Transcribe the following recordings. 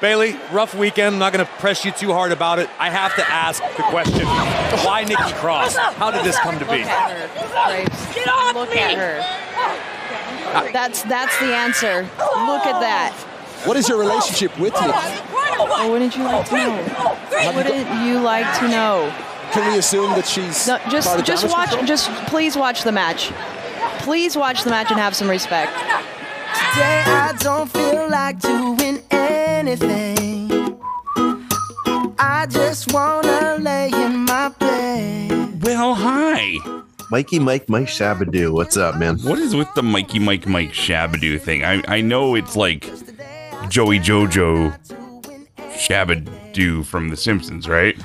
Bailey, rough weekend. I'm not going to press you too hard about it. I have to ask the question: Why Nikki Cross? How did this come to be? Look at her. Graves. Get off Look me! at her. That's that's the answer. Look at that. What is your relationship with Nikki? Well, wouldn't you like to know? Wouldn't you like to know? Can we assume that she's No, part just of just watch. control? Just please watch the match. Please watch the match and have some respect. Today I don't feel like doing anything. I just wanna lay in my bed. Well, hi. Mikey Mike Mike Shabadoo. What's up, man? What is with the Mikey Mike Mike Shabadoo thing? I, I know it's like Joey Jojo Shabadoo from The Simpsons, right?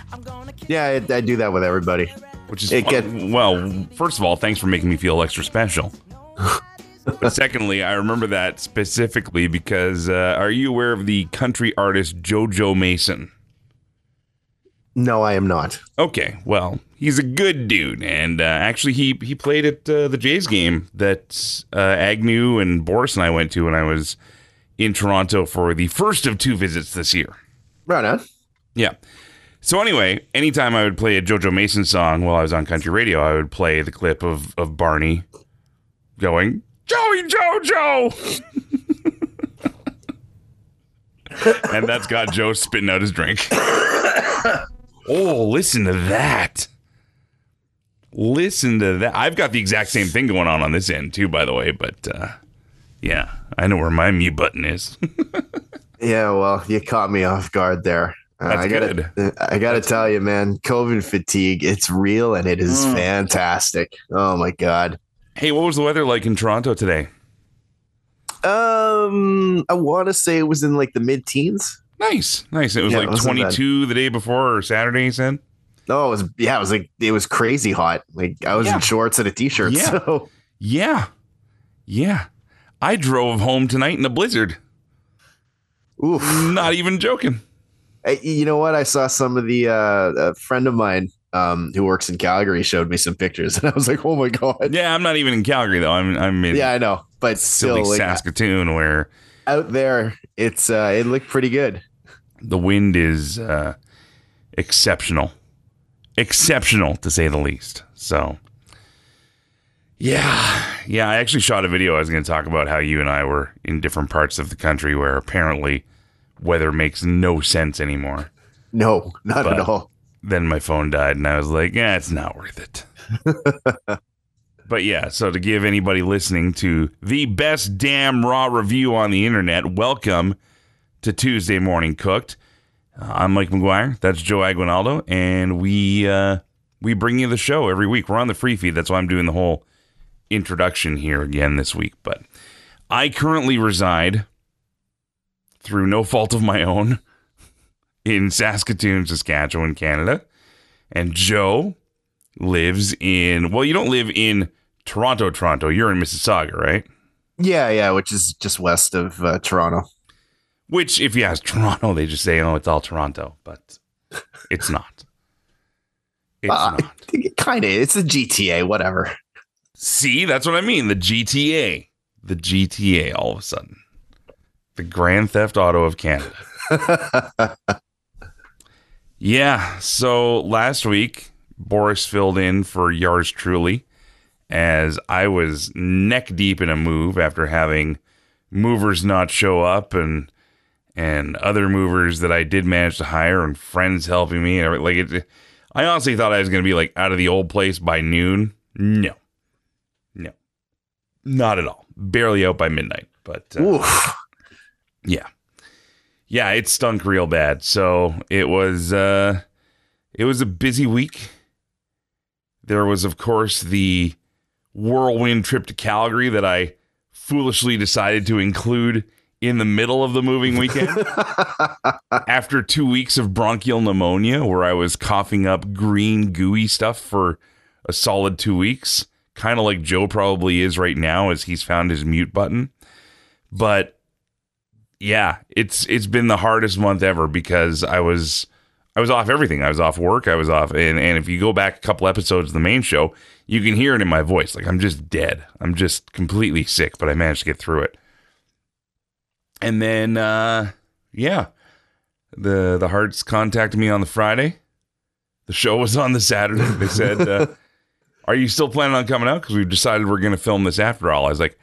Yeah, I, I do that with everybody. Which is It fun- get- well. First of all, thanks for making me feel extra special. but secondly, I remember that specifically because uh, are you aware of the country artist JoJo Mason? No, I am not. Okay, well, he's a good dude, and uh, actually, he he played at uh, the Jays game that uh, Agnew and Boris and I went to when I was in Toronto for the first of two visits this year. Right on. Yeah. So anyway, anytime I would play a JoJo Mason song while I was on country radio, I would play the clip of of Barney going Joey JoJo, and that's got Joe spitting out his drink. oh, listen to that! Listen to that! I've got the exact same thing going on on this end too, by the way. But uh, yeah, I know where my mute button is. Yeah, well, you caught me off guard there. Uh, I gotta, uh, I gotta tell you, man, COVID fatigue, it's real and it is Mm. fantastic. Oh my god. Hey, what was the weather like in Toronto today? Um, I want to say it was in like the mid-teens. Nice, nice. It was Yeah, like it wasn't bad. 22 the day before or Saturday, you said? No, it was yeah, it was like it was crazy hot. Like I was Yeah. in shorts and a t-shirt. Yeah. So Yeah. Yeah. I drove home tonight in a blizzard. oof. Not even joking. You know what? I saw some of the uh, a friend of mine um, who works in Calgary showed me some pictures, and I was like, "Oh my god!" Yeah, I'm not even in Calgary though. I'm I'm in Yeah, I know, but still, like, Saskatoon where out there, it's uh, it looked pretty good. the wind is uh, exceptional. Exceptional to say the least. So yeah. Yeah, I actually shot a video I was going to talk about how you and I were in different parts of the country where apparently weather makes no sense anymore. No, not But- at all. Then my phone died and I was like, yeah, it's not worth it. but yeah, so to give anybody listening to the best damn raw review on the internet, welcome to Tuesday Morning Cooked. Uh, I'm Mike McGuire. That's Joe Aguinaldo, and we uh, we bring you the show every week. We're on the free feed. That's why I'm doing the whole introduction here again this week. But I currently reside through no fault of my own in Saskatoon, Saskatchewan, Canada. And Joe lives in, well, you don't live in Toronto, Toronto. You're in Mississauga, right? Yeah, yeah, which is just west of uh, Toronto. Which, if you ask Toronto, they just say, oh, it's all Toronto. But it's not. It's Uh, not. kind of. It's the GTA. Whatever. See, that's what I mean. The GTA. The GTA all of a sudden. The Grand Theft Auto of Canada. Yeah. So last week, Boris filled in for yours truly as I was neck deep in a move after having movers not show up and and other movers that I did manage to hire and friends helping me. and Like it, I honestly thought I was going to be like out of the old place by noon. No, no, not at all. Barely out by midnight. But uh, yeah. Yeah, it stunk real bad. So it was uh it was a busy week. There was of course the whirlwind trip to Calgary that I foolishly decided to include in the middle of the moving weekend after 2 weeks of bronchial pneumonia where I was coughing up green gooey stuff for a solid 2 weeks, kind of like Joe probably is right now as he's found his mute button. But yeah, it's it's been the hardest month ever because I was I was off everything. I was off work. I was off, and and if you go back a couple episodes of the main show, you can hear it in my voice. Like I'm just dead. I'm just completely sick, but I managed to get through it. And then, uh, yeah, the the Hearts contacted me on the Friday. The show was on the Saturday. They said, uh, "Are you still planning on coming out? Because we've decided we're going to film this after all." I was like,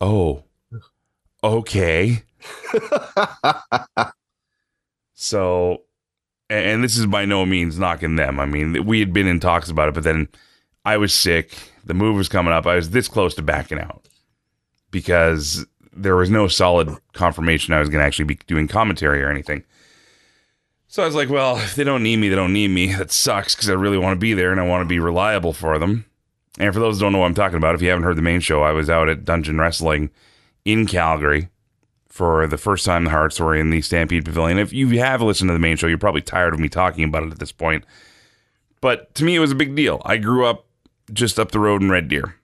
"Oh, okay." so, and this is by no means knocking them. I mean, we had been in talks about it, but then I was sick. The move was coming up. I was this close to backing out because there was no solid confirmation I was going to actually be doing commentary or anything. So I was like, well, if they don't need me, they don't need me. That sucks because I really want to be there and I want to be reliable for them. And for those who don't know what I'm talking about, if you haven't heard the main show, I was out at Dungeon Wrestling in Calgary for the first time the Hearts were in the Stampede Pavilion. If you have listened to the main show, you're probably tired of me talking about it at this point. But to me, it was a big deal. I grew up just up the road in Red Deer,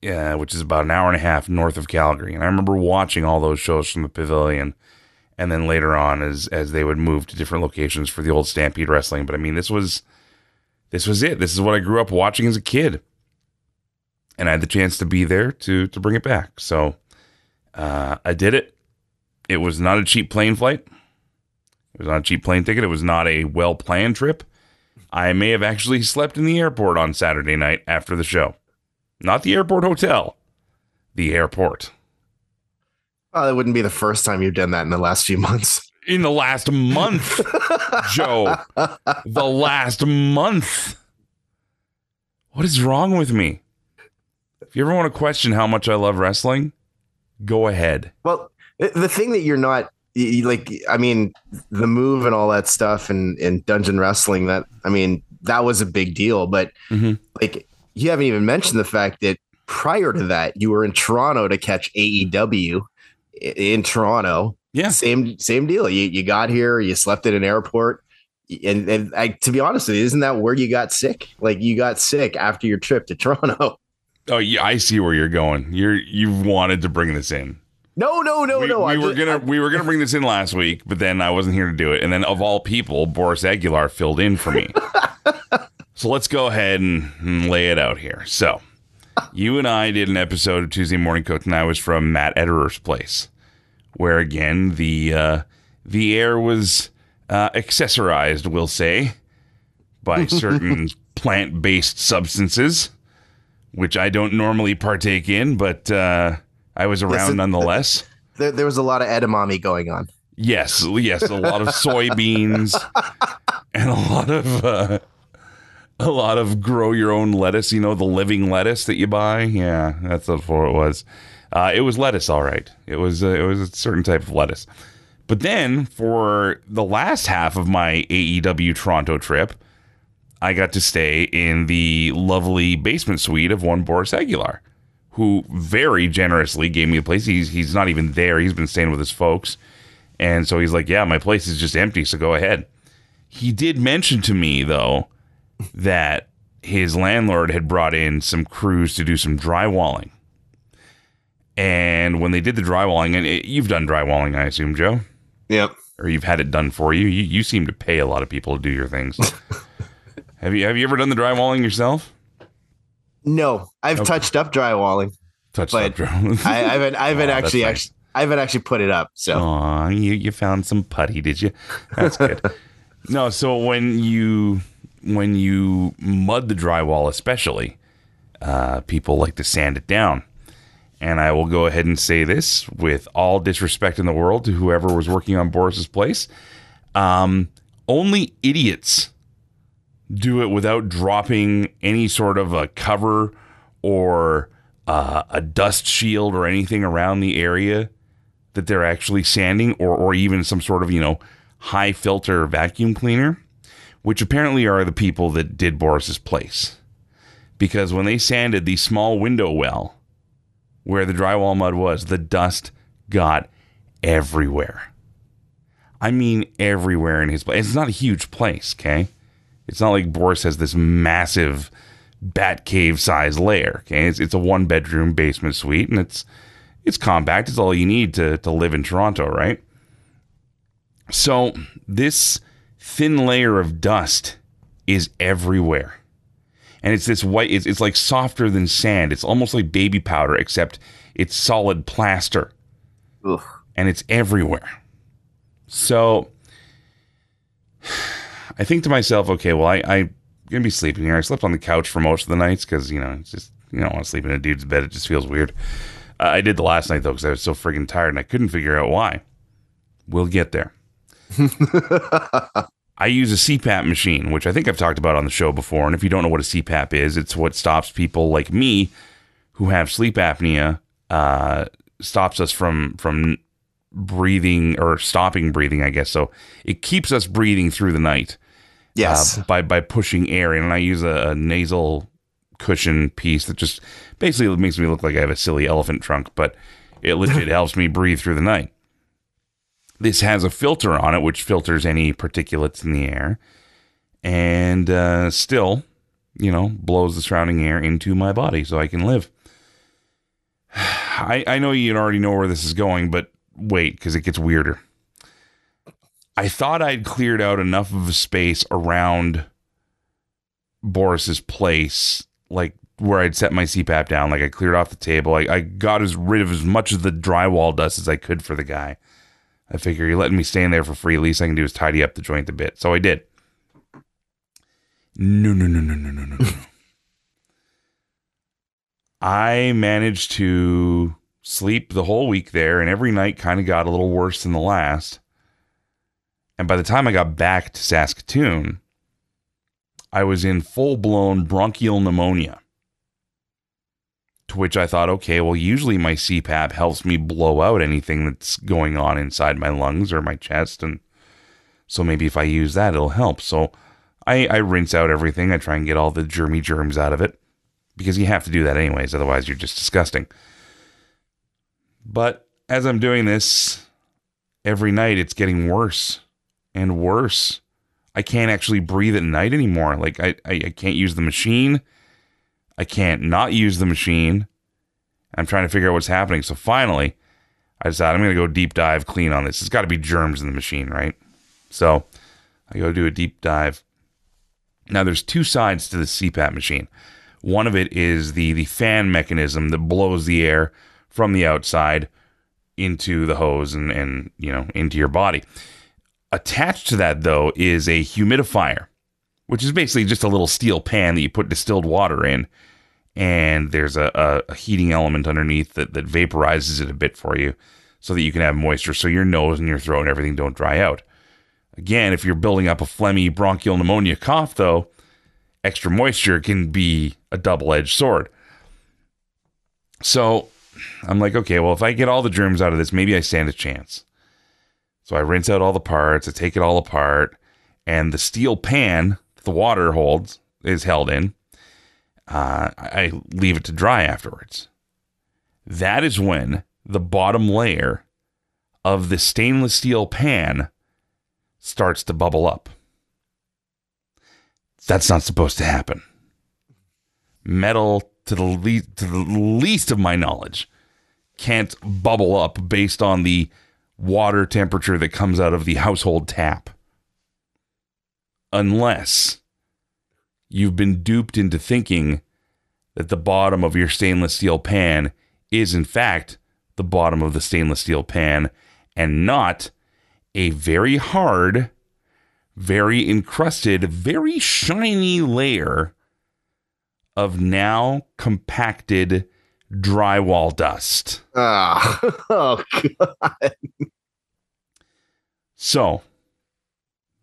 yeah, which is about an hour and a half north of Calgary. And I remember watching all those shows from the pavilion. And then later on, as as they would move to different locations for the old Stampede Wrestling. But I mean, this was this was it. This is what I grew up watching as a kid, and I had the chance to be there to to bring it back. So uh, I did it. It was not a cheap plane flight. It was not a cheap plane ticket. It was not a well planned trip. I may have actually slept in the airport on Saturday night after the show. Not the airport hotel, the airport. Oh, that wouldn't be the first time you've done that in the last few months. In the last month, Joe. The last month. What is wrong with me? If you ever want to question how much I love wrestling, go ahead. Well, the- thing that you're not like, I mean, the move and all that stuff and and dungeon wrestling. That I mean, that was a big deal. But Mhm. like, you haven't even mentioned the fact that prior to that, you were in Toronto to catch AEW in Toronto. Yeah. Same same deal. You you got here, you slept at an airport. And, and I, to be honest with you, isn't that where you got sick? Like you got sick after your trip to Toronto. Oh, yeah, I see where you're going. You're you've wanted to bring this in. No, no, no, we, no. we I were ju- gonna I- we were gonna bring this in last week, but then I wasn't here to do it. And then of all people, Boris Aguilar filled in for me. so let's go ahead and, and lay it out here. So you and I did an episode of Tuesday Morning Cooked, and I was from Matt Ederer's place, where again the uh, the air was uh, accessorized, we'll say, by certain plant based substances, which I don't normally partake in, but uh, I was around nonetheless. there, there was a lot of edamame going on. Yes, yes, a lot of soybeans and a lot of uh, a lot of grow your own lettuce. You know, the living lettuce that you buy. Yeah, that's what it was. Uh, it was lettuce, all right. It was uh, it was a certain type of lettuce. But then for the last half of my AEW Toronto trip, I got to stay in the lovely basement suite of one Boris Aguilar, who very generously gave me a place. He's he's not even there. He's been staying with his folks. And so he's like, "Yeah, my place is just empty, so go ahead." He did mention to me though that his landlord had brought in some crews to do some drywalling. And when they did the drywalling, and it, you've done drywalling, I assume, Joe, Yep. or you've had it done for you. You, you seem to pay a lot of people to do your things. have you Have you ever done the drywalling yourself? No, I've touched up drywalling. Touched up drywalling. I, I haven't. I haven't that's actually. nice. Actually, I haven't actually put it up. So Aw, you you found some putty, did you? That's good. no, so when you when you mud the drywall, especially, uh, people like to sand it down. And I will go ahead and say this with all disrespect in the world to whoever was working on Boris's place. Um, only idiots do it without dropping any sort of a cover or uh, a dust shield or anything around the area that they're actually sanding or or even some sort of, you know, high filter vacuum cleaner, which apparently are the people that did Boris's place. Because when they sanded the small window well where the drywall mud was, the dust got everywhere. I mean everywhere in his place. It's not a huge place, okay? It's not like Boris has this massive bat cave size lair. Okay, it's, it's a one bedroom basement suite, and it's it's compact. It's all you need to to live in Toronto, right? So this thin layer of dust is everywhere, and it's this white. It's it's like softer than sand. It's almost like baby powder, except it's solid plaster Ugh. and it's everywhere. So I think to myself, okay, well, I, I'm gonna be sleeping here. I slept on the couch for most of the nights because you know it's just you don't want to sleep in a dude's bed. It just feels weird. Uh, I did the last night though because I was so friggin' tired and I couldn't figure out why. We'll get there. I use a CPAP machine, which I think I've talked about on the show before. And if you don't know what a CPAP is, it's what stops people like me who have sleep apnea, uh, stops us from from breathing or stopping breathing, I guess. So it keeps us breathing through the night Yes. uh, by by pushing air in. And I use a, a nasal cushion piece that just basically makes me look like I have a silly elephant trunk, but it legit helps me breathe through the night. This has a filter on it, which filters any particulates in the air, and uh, still, you know, blows the surrounding air into my body so I can live. I, I know you already know where this is going, but wait, because it gets weirder. I thought I'd cleared out enough of a space around Boris's place, like where I'd set my CPAP down. Like I cleared off the table. I, I got as rid of as much of the drywall dust as I could for the guy. I figure you're letting me stay in there for free. At least I can do is tidy up the joint a bit. So I did. No, no, no, no, no, no, no, no. I managed to sleep the whole week there, and every night kind of got a little worse than the last. And by the time I got back to Saskatoon, I was in full blown bronchial pneumonia. To which I thought, okay, well, usually my CPAP helps me blow out anything that's going on inside my lungs or my chest. And so maybe if I use that, it'll help. So I, I rinse out everything. I try and get all the germy germs out of it because you have to do that anyways. Otherwise, you're just disgusting. But as I'm doing this every night, it's getting worse and worse. I can't actually breathe at night anymore. Like I, I, I can't use the machine. I can't not use the machine. I'm trying to figure out what's happening. So finally, I decided I'm going to go deep dive clean on this. It's got to be germs in the machine, right? So I go do a deep dive. Now there's two sides to the CPAP machine. One of it is the the fan mechanism that blows the air from the outside into the hose and and you know into your body. Attached to that, though, is a humidifier, which is basically just a little steel pan that you put distilled water in. And there's a, a, a heating element underneath that, that vaporizes it a bit for you so that you can have moisture so your nose and your throat and everything don't dry out. Again, if you're building up a phlegmy bronchial pneumonia cough, though, extra moisture can be a double edged sword. So I'm like, okay, well, if I get all the germs out of this, maybe I stand a chance. So I rinse out all the parts, I take it all apart, and the steel pan the water holds is held in. Uh, I leave it to dry afterwards. That is when the bottom layer of the stainless steel pan starts to bubble up. That's not supposed to happen. Metal, to the, le- to the least of my knowledge, can't bubble up based on the water temperature that comes out of the household tap. Unless you've been duped into thinking that the bottom of your stainless steel pan is, in fact, the bottom of the stainless steel pan and not a very hard, very encrusted, very shiny layer of now compacted drywall dust. Ah, oh, God. So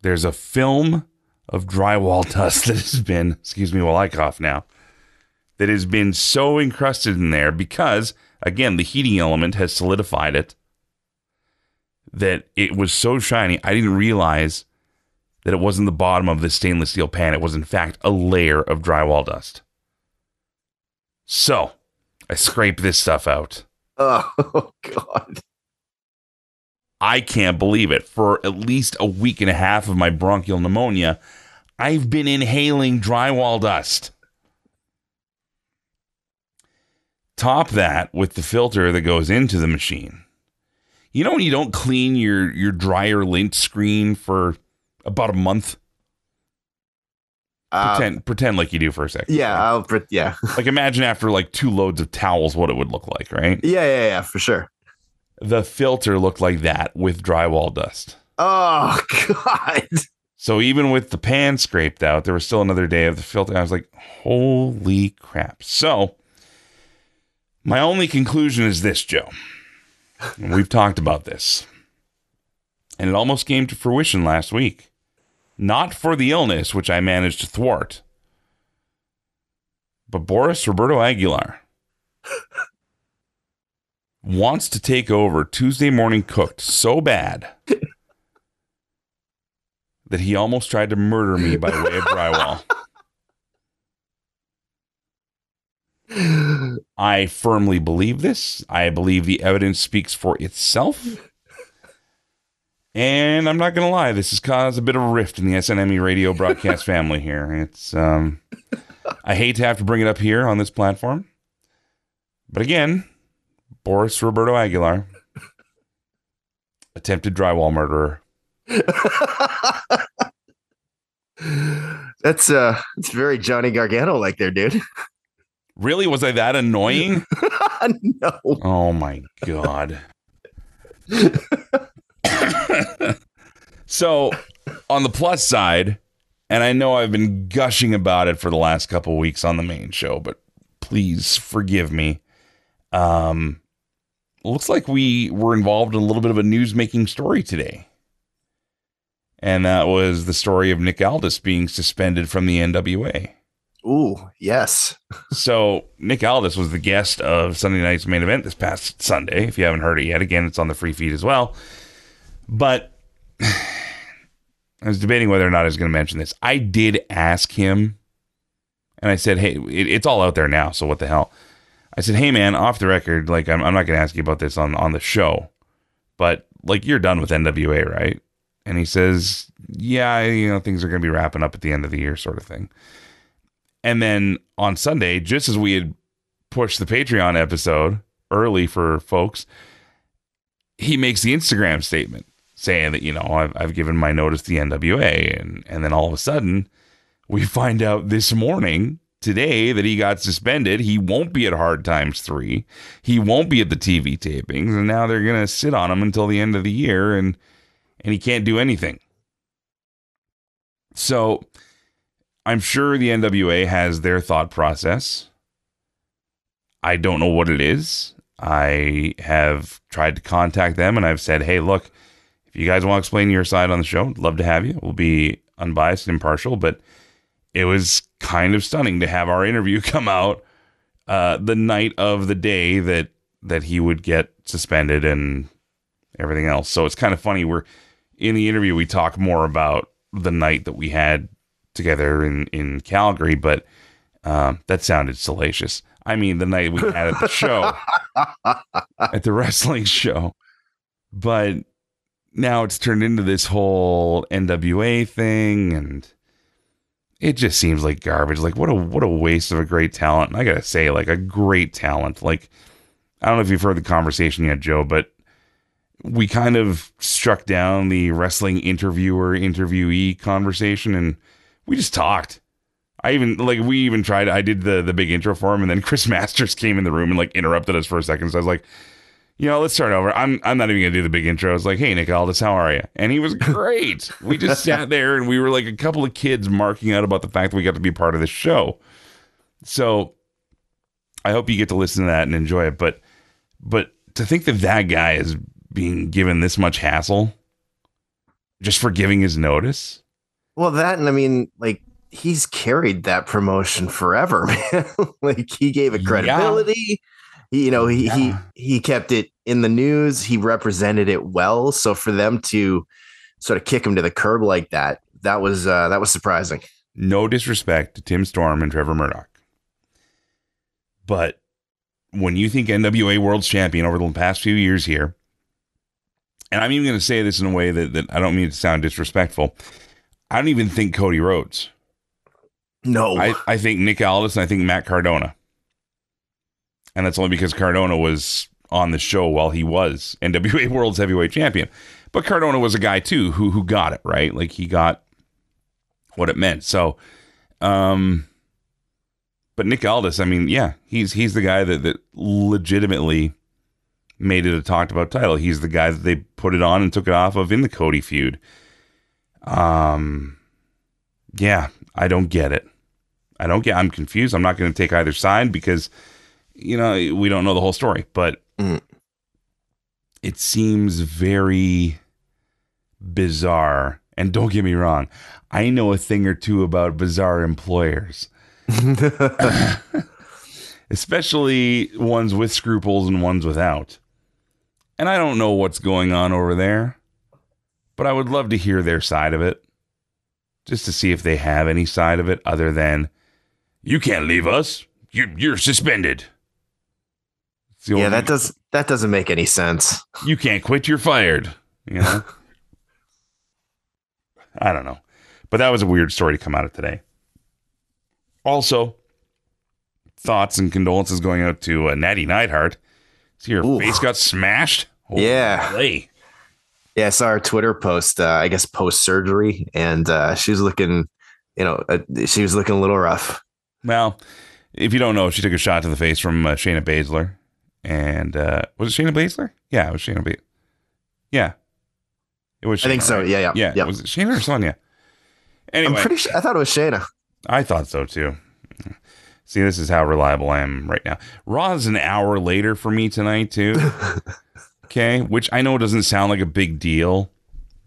there's a film of drywall dust that has been, excuse me while I cough now, that has been so encrusted in there because, again, the heating element has solidified it that it was so shiny. I didn't realize that it wasn't the bottom of the stainless steel pan. It was, in fact, a layer of drywall dust. So I scrape this stuff out. Oh, God. I can't believe it. For at least a week and a half of my bronchial pneumonia, I've been inhaling drywall dust. Top that with the filter that goes into the machine. You know when you don't clean your your dryer lint screen for about a month? Uh, Pretend pretend like you do for a second. yeah, I'll, pre- yeah. Like imagine after like two loads of towels what it would look like, right? Yeah, yeah, yeah, for sure. The filter looked like that with drywall dust. Oh, God. So even with the pan scraped out, there was still another day of the filter. I was like, holy crap. So my only conclusion is this, Joe. And we've talked about this. And it almost came to fruition last week. Not for the illness, which I managed to thwart, but Boris Roberto Aguilar wants to take over Tuesday Morning Cooked so bad that he almost tried to murder me by way of drywall. I firmly believe this. I believe the evidence speaks for itself. And I'm not going to lie, this has caused a bit of a rift in the SNME radio broadcast family here. It's um I hate to have to bring it up here on this platform. But again, Boris Roberto Aguilar, attempted drywall murderer. That's uh it's very Johnny Gargano like there, dude. Really? Was I that annoying? no. Oh my god. so, on the plus side, and I know I've been gushing about it for the last couple weeks on the main show, but please forgive me. Um looks like we were involved in a little bit of a news making story today. And that was the story of Nick Aldis being suspended from the NWA. Ooh, yes. So Nick Aldis was the guest of Sunday night's main event this past Sunday. If you haven't heard it yet, again, it's on the free feed as well. But I was debating whether or not I was going to mention this. I did ask him, and I said, "Hey, it, it's all out there now, so what the hell?" I said, "Hey, man, off the record, like I'm, I'm not going to ask you about this on on the show, but like you're done with NWA, right?" And he says, "Yeah, you know, things are going to be wrapping up at the end of the year, sort of thing." And then on Sunday, just as we had pushed the Patreon episode early for folks, he makes the Instagram statement saying that, you know, I've, I've given my notice to the NWA. And, and then all of a sudden, we find out this morning, today, that he got suspended. He won't be at Hard Times 3. He won't be at the TV tapings. And now they're going to sit on him until the end of the year and, and he can't do anything. So I'm sure the NWA has their thought process. I don't know what it is. I have tried to contact them and I've said, hey, look, if you guys want to explain your side on the show, love to have you. We'll be unbiased and impartial, but it was kind of stunning to have our interview come out uh, the night of the day that that he would get suspended and everything else. So it's kind of funny. We're in the interview, we talk more about the night that we had together in in Calgary, but um, that sounded salacious. I mean, the night we had at the show, at the wrestling show, but now it's turned into this whole NWA thing, and it just seems like garbage. Like what a what a waste of a great talent. And I gotta say, like a great talent. Like I don't know if you've heard the conversation yet, Joe, but we kind of struck down the wrestling interviewer interviewee conversation and we just talked. I even like we even tried. I did the the big intro for him, and then Chris Masters came in the room and like interrupted us for a second. So I was like, you know, let's start over. I'm I'm not even gonna do the big intro. I was like, hey Nick Aldis, how are you? And he was great. we just sat there and we were like a couple of kids marking out about the fact that we got to be part of this show. So I hope you get to listen to that and enjoy it. But but to think that that guy is being given this much hassle just for giving his notice. Well, that and I mean, like he's carried that promotion forever, man. like he gave it credibility. He, you know, he Yeah. he he kept it in the news. He represented it well. So for them to sort of kick him to the curb like that, that was uh, that was surprising. No disrespect to Tim Storm and Trevor Murdoch. But when you think NWA World Champion over the past few years here, and I'm even going to say this in a way that, that I don't mean to sound disrespectful, I don't even think Cody Rhodes. No, I, I think Nick Aldis and I think Matt Cardona. And that's only because Cardona was on the show while he was NWA World's Heavyweight Champion. But Cardona was a guy too who who got it, right? Like he got what it meant. So um but Nick Aldis, I mean, yeah, he's he's the guy that, that legitimately made it a talked about title. He's the guy that they put it on and took it off of in the Cody feud. Um, yeah, I don't get it. I don't get. I'm confused. I'm not going to take either side because you know we don't know the whole story, but Mm. it seems very bizarre. And don't get me wrong, I know a thing or two about bizarre employers, especially ones with scruples and ones without. And I don't know what's going on over there, but I would love to hear their side of it just to see if they have any side of it other than you can't leave us. You you're suspended. Yeah, that does that doesn't make any sense. you can't quit, you're fired. You know? I don't know. But that was a weird story to come out of today. Also, thoughts and condolences going out to uh, Natty Neidhart. See her Ooh. face got smashed. Yeah. Holy. Yeah, I saw her Twitter post. Uh, I guess post surgery, and uh, she was looking, you know, uh, she was looking a little rough. Well, if you don't know, she took a shot to the face from uh, Shayna Baszler. And uh, was it Shayna Baszler? Yeah, it was Shayna Baszler. Yeah. It was I think so. right? Yeah, yeah, Yeah. yeah. Was it Shayna or Sonya? Anyway. I'm pretty sure. I thought it was Shayna. I thought so too. See, this is how reliable I am right now. Raw is an hour later for me tonight too. okay, which I know doesn't sound like a big deal,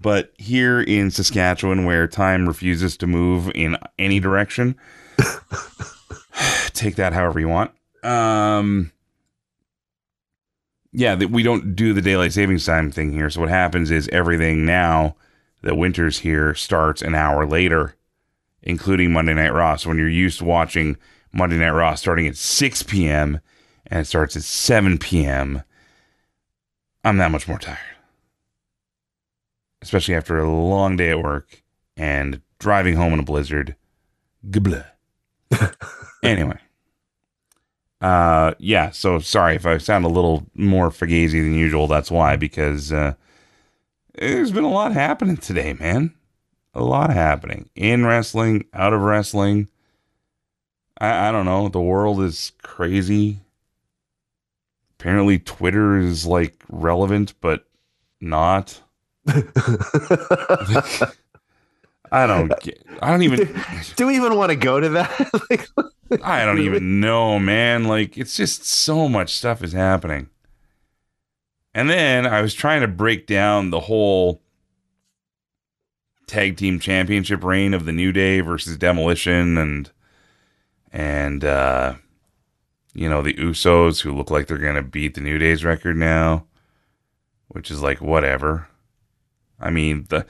but here in Saskatchewan, where time refuses to move in any direction, take that however you want. Um, yeah, that we don't do the daylight savings time thing here. So what happens is everything now that winter's here starts an hour later including Monday Night Raw. So when you're used to watching Monday Night Raw starting at 6 p.m. and it starts at 7 p.m., I'm that much more tired. Especially after a long day at work and driving home in a blizzard. Gabla. anyway. Uh yeah, so sorry if I sound a little more fugazi than usual. That's why, because uh there's been a lot happening today, man a lot happening in wrestling, out of wrestling. I, I don't know. The world is crazy. Apparently, Twitter is like relevant, but not. I don't get. I don't even. Do we even want to go to that? like, I don't even know, man. Like, it's just so much stuff is happening. And then I was trying to break down the whole tag team championship reign of the New Day versus Demolition and and uh you know the Usos who look like they're going to beat the New Day's record now, which is like whatever. I mean, the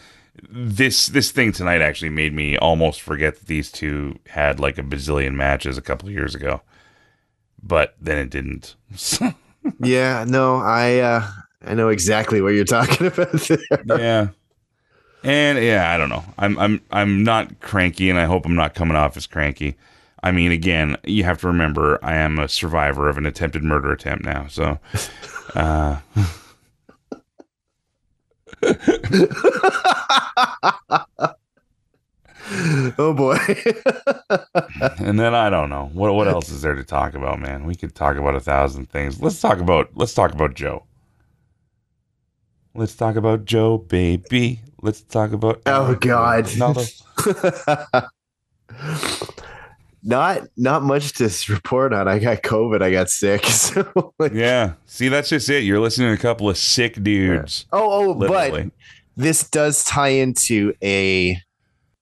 this this thing tonight actually made me almost forget that these two had like a bazillion matches a couple of years ago. But then it didn't. yeah, no, I uh, I know exactly what you're talking about. Yeah. And yeah, I don't know. I'm I'm I'm not cranky and I hope I'm not coming off as cranky. I mean, again, you have to remember I am a survivor of an attempted murder attempt now. So uh oh boy. and then I don't know. What what else is there to talk about, man? We could talk about a thousand things. Let's talk about let's talk about Joe. Let's talk about Joe, baby. Let's talk about Oh, God. Not not much to report on. I got COVID. I got sick. So like, Yeah. See, that's just it. You're listening to a couple of sick dudes. oh, oh, but this does tie into a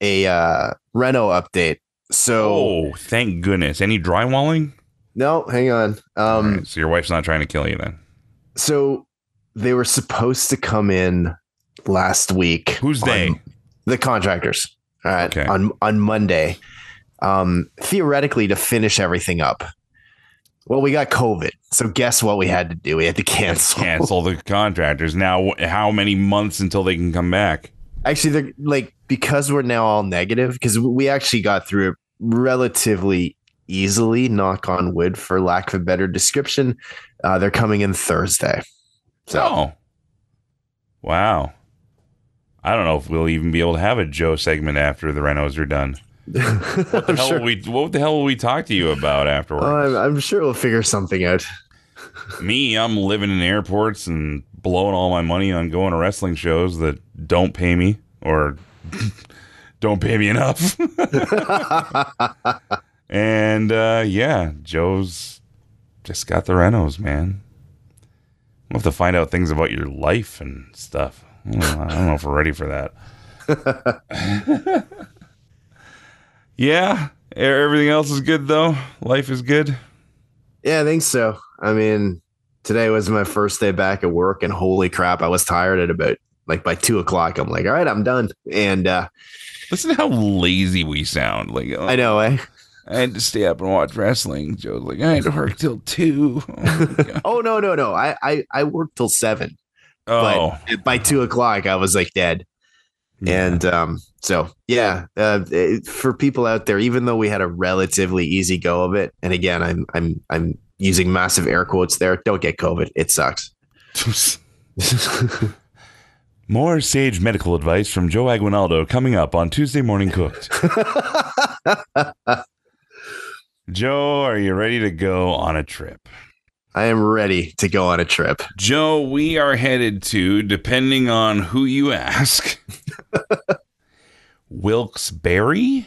a uh Renault update. So Oh, thank goodness. Any drywalling? no, hang on. Um right, so your wife's not trying to kill you then. so they were supposed to come in last week. Who's they? The contractors. All right. Okay. On on Monday. Um theoretically to finish everything up. Well, we got COVID. So guess what we had to do? We had to cancel. Cancel the contractors. Now, how many months until they can come back? Actually, they're like because we're now all negative, because we actually got through it relatively easily, knock on wood for lack of a better description. Uh, they're coming in Thursday. So Oh, wow. I don't know if we'll even be able to have a Joe segment after the Renos are done. What the I'm hell sure, will we? What the hell will we talk to you about afterwards? Oh, I'm, I'm sure we'll figure something out. Me, I'm living in airports and blowing all my money on going to wrestling shows that don't pay me or don't pay me enough. and uh, yeah, Joe's just got the renos, man. We'll have to find out things about your life and stuff. I don't know, I don't know if we're ready for that. Yeah, everything else is good though. Life is good. Yeah, I think so. I mean, today was my first day back at work, and holy crap, I was tired at about like by two o'clock. I'm like, all right, I'm done. And uh, Listen to how lazy we sound. Like oh, I know, eh? I had to stay up and watch wrestling. Joe's like, I had to work till two. Oh. Oh no, no, no. I I, I worked till seven, oh. but by two o'clock, I was like dead. And um, so yeah, uh, for people out there, even though we had a relatively easy go of it, and again, I'm I'm I'm using massive air quotes there. Don't get COVID. It sucks. More sage medical advice from Joe Aguinaldo coming up on Tuesday Morning Cooked. Joe, are you ready to go on a trip? I am ready to go on a trip. Joe, we are headed to, depending on who you ask, Wilkes-Barre,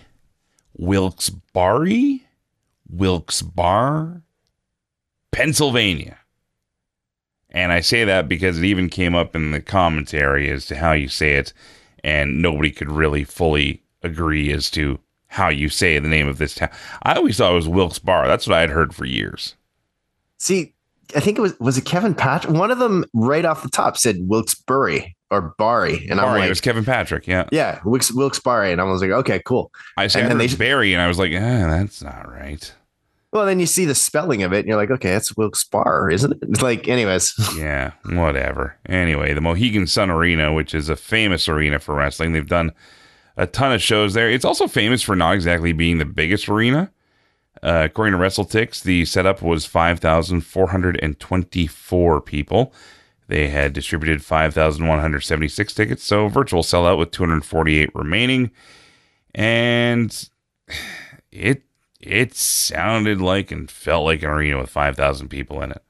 Wilkes-Barre, Wilkes-Barre, Pennsylvania. And I say that because it even came up in the commentary as to how you say it, and nobody could really fully agree as to how you say the name of this town. I always thought it was Wilkes-Barre. That's what I had heard for years. See, I think it was was it Kevin Patrick. One of them right off the top said Wilkes-Barre or Barry, and I'm like, it was Kevin Patrick, yeah. yeah, Wilkes Wilkes-Barre, and I was like, okay, cool. I said And then they- Barry, and I was like, ah, that's not right. Well, then you see the spelling of it, and you're like, okay, that's Wilkes-Barre, isn't it? It's like, anyways, Yeah, whatever. Anyway, the Mohegan Sun Arena, which is a famous arena for wrestling, they've done a ton of shows there. It's also famous for not exactly being the biggest arena. Uh, according to WrestleTix, the setup was 5,424 people. They had distributed 5,176 tickets, so virtual sellout with 248 remaining. And it it sounded like and felt like an arena with 5,000 people in it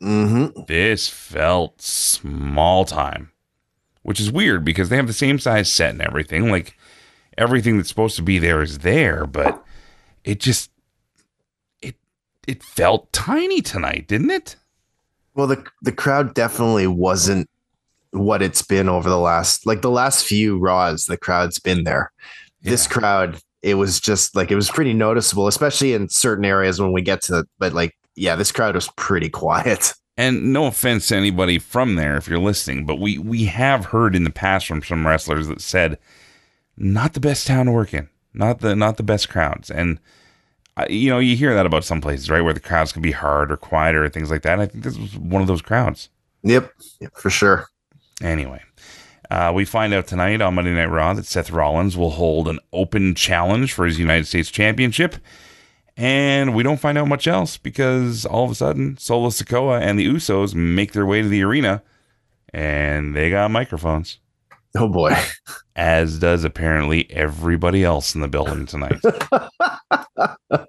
hmm this felt small time, which is weird because they have the same size set and everything. Like everything that's supposed to be there is there, but it just it it felt tiny tonight, didn't it? Well, the the crowd definitely wasn't what it's been over the last, like the last few Raws. The crowd's been there. This crowd, it was just like it was pretty noticeable, especially in certain areas when we get to. But like, yeah, this crowd was pretty quiet. And no offense to anybody from there if you're listening, but we we have heard in the past from some wrestlers that said not the best town to work in, not the not the best crowds, and you know you hear that about some places, right, where the crowds can be hard or quieter or things like that. And I think this was one of those crowds. Yep, yep for sure. Anyway, uh, we find out tonight on Monday Night Raw that Seth Rollins will hold an open challenge for his United States Championship. And we don't find out much else because all of a sudden, Solo Sikoa and the Usos make their way to the arena and they got microphones, Oh boy. as does apparently everybody else in the building tonight. the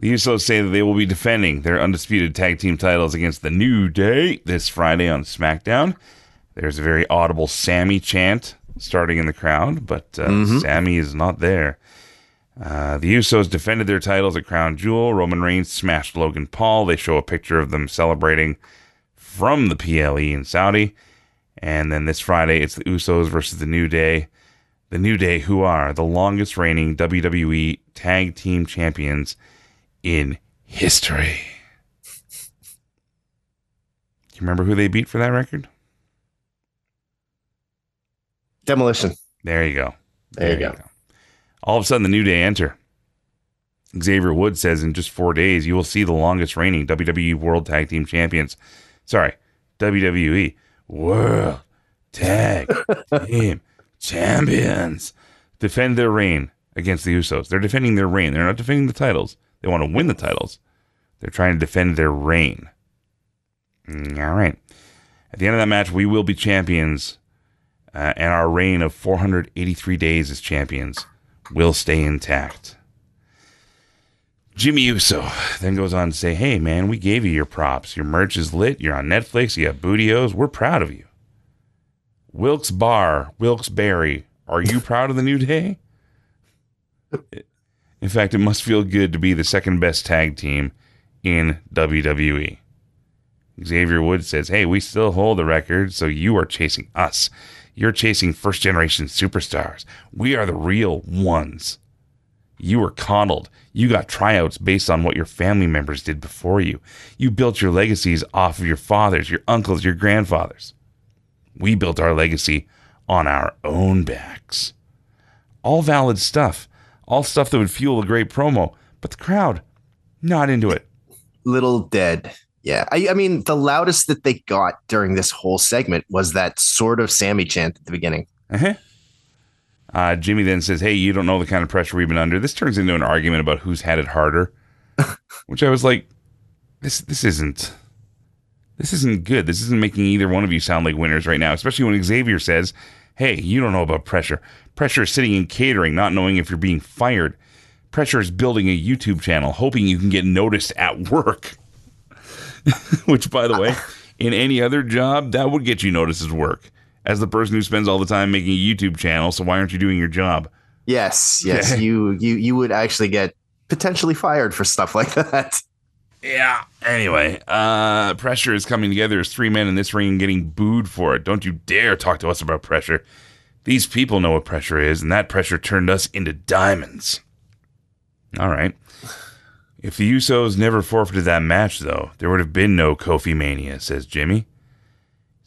Usos say that they will be defending their undisputed tag team titles against the New Day this Friday on SmackDown. There's a very audible Sammy chant starting in the crowd, but uh, Sammy is not there. Uh, the Usos defended their titles at Crown Jewel. Roman Reigns smashed Logan Paul. They show a picture of them celebrating from the PLE in Saudi. And then this Friday, it's the Usos versus the New Day. The New Day, who are the longest reigning WWE Tag Team Champions in history. Do you remember who they beat for that record? Demolition. There you go. There you go. All of a sudden, the New Day enter. Xavier Woods says in just four days, you will see the longest reigning WWE World Tag Team Champions. Sorry, WWE World Tag Team Champions defend their reign against the Usos. They're defending their reign. They're not defending the titles. They want to win the titles. They're trying to defend their reign. Mm, All right. At the end of that match, we will be champions uh, and our reign of 483 days as champions will stay intact. Jimmy Uso then goes on to say, Hey, man, we gave you your props. Your merch is lit. You're on Netflix. You have Booty-O's. We're proud of you. Wilkes Bar, Wilkes Barre, Are you proud of the New Day? In fact, it must feel good to be the second best tag team in WWE. Xavier Woods says, Hey, we still hold the record, so you are chasing us. You're chasing first generation superstars. We are the real ones. You were coddled. You got tryouts based on what your family members did before you. You built your legacies off of your fathers, your uncles, your grandfathers. We built our legacy on our own backs. All valid stuff. All stuff that would fuel a great promo, but the crowd, not into it. Little dead. Yeah. I, I mean, the loudest that they got during this whole segment was that sort of Sammy chant at the beginning. Uh-huh. Uh, Jimmy then says, Hey, you don't know the kind of pressure we've been under. This turns into an argument about who's had it harder, which I was like, this, this isn't, this isn't good. This isn't making either one of you sound like winners right now, especially when Xavier says, Hey, you don't know about pressure. Pressure is sitting in catering, not knowing if you're being fired. Pressure is building a YouTube channel, hoping you can get noticed at work. Which, by the way, in any other job, that would get you noticed as work. As the person who spends all the time making a YouTube channel, so why aren't you doing your job? Yes, yes, you you you would actually get potentially fired for stuff like that. Yeah. Anyway, uh, pressure is coming together as three men in this ring and getting booed for it. Don't you dare talk to us about pressure. These people know what pressure is, and that pressure turned us into diamonds. All right. If the Usos never forfeited that match, though, there would have been no Kofi Mania, says Jimmy.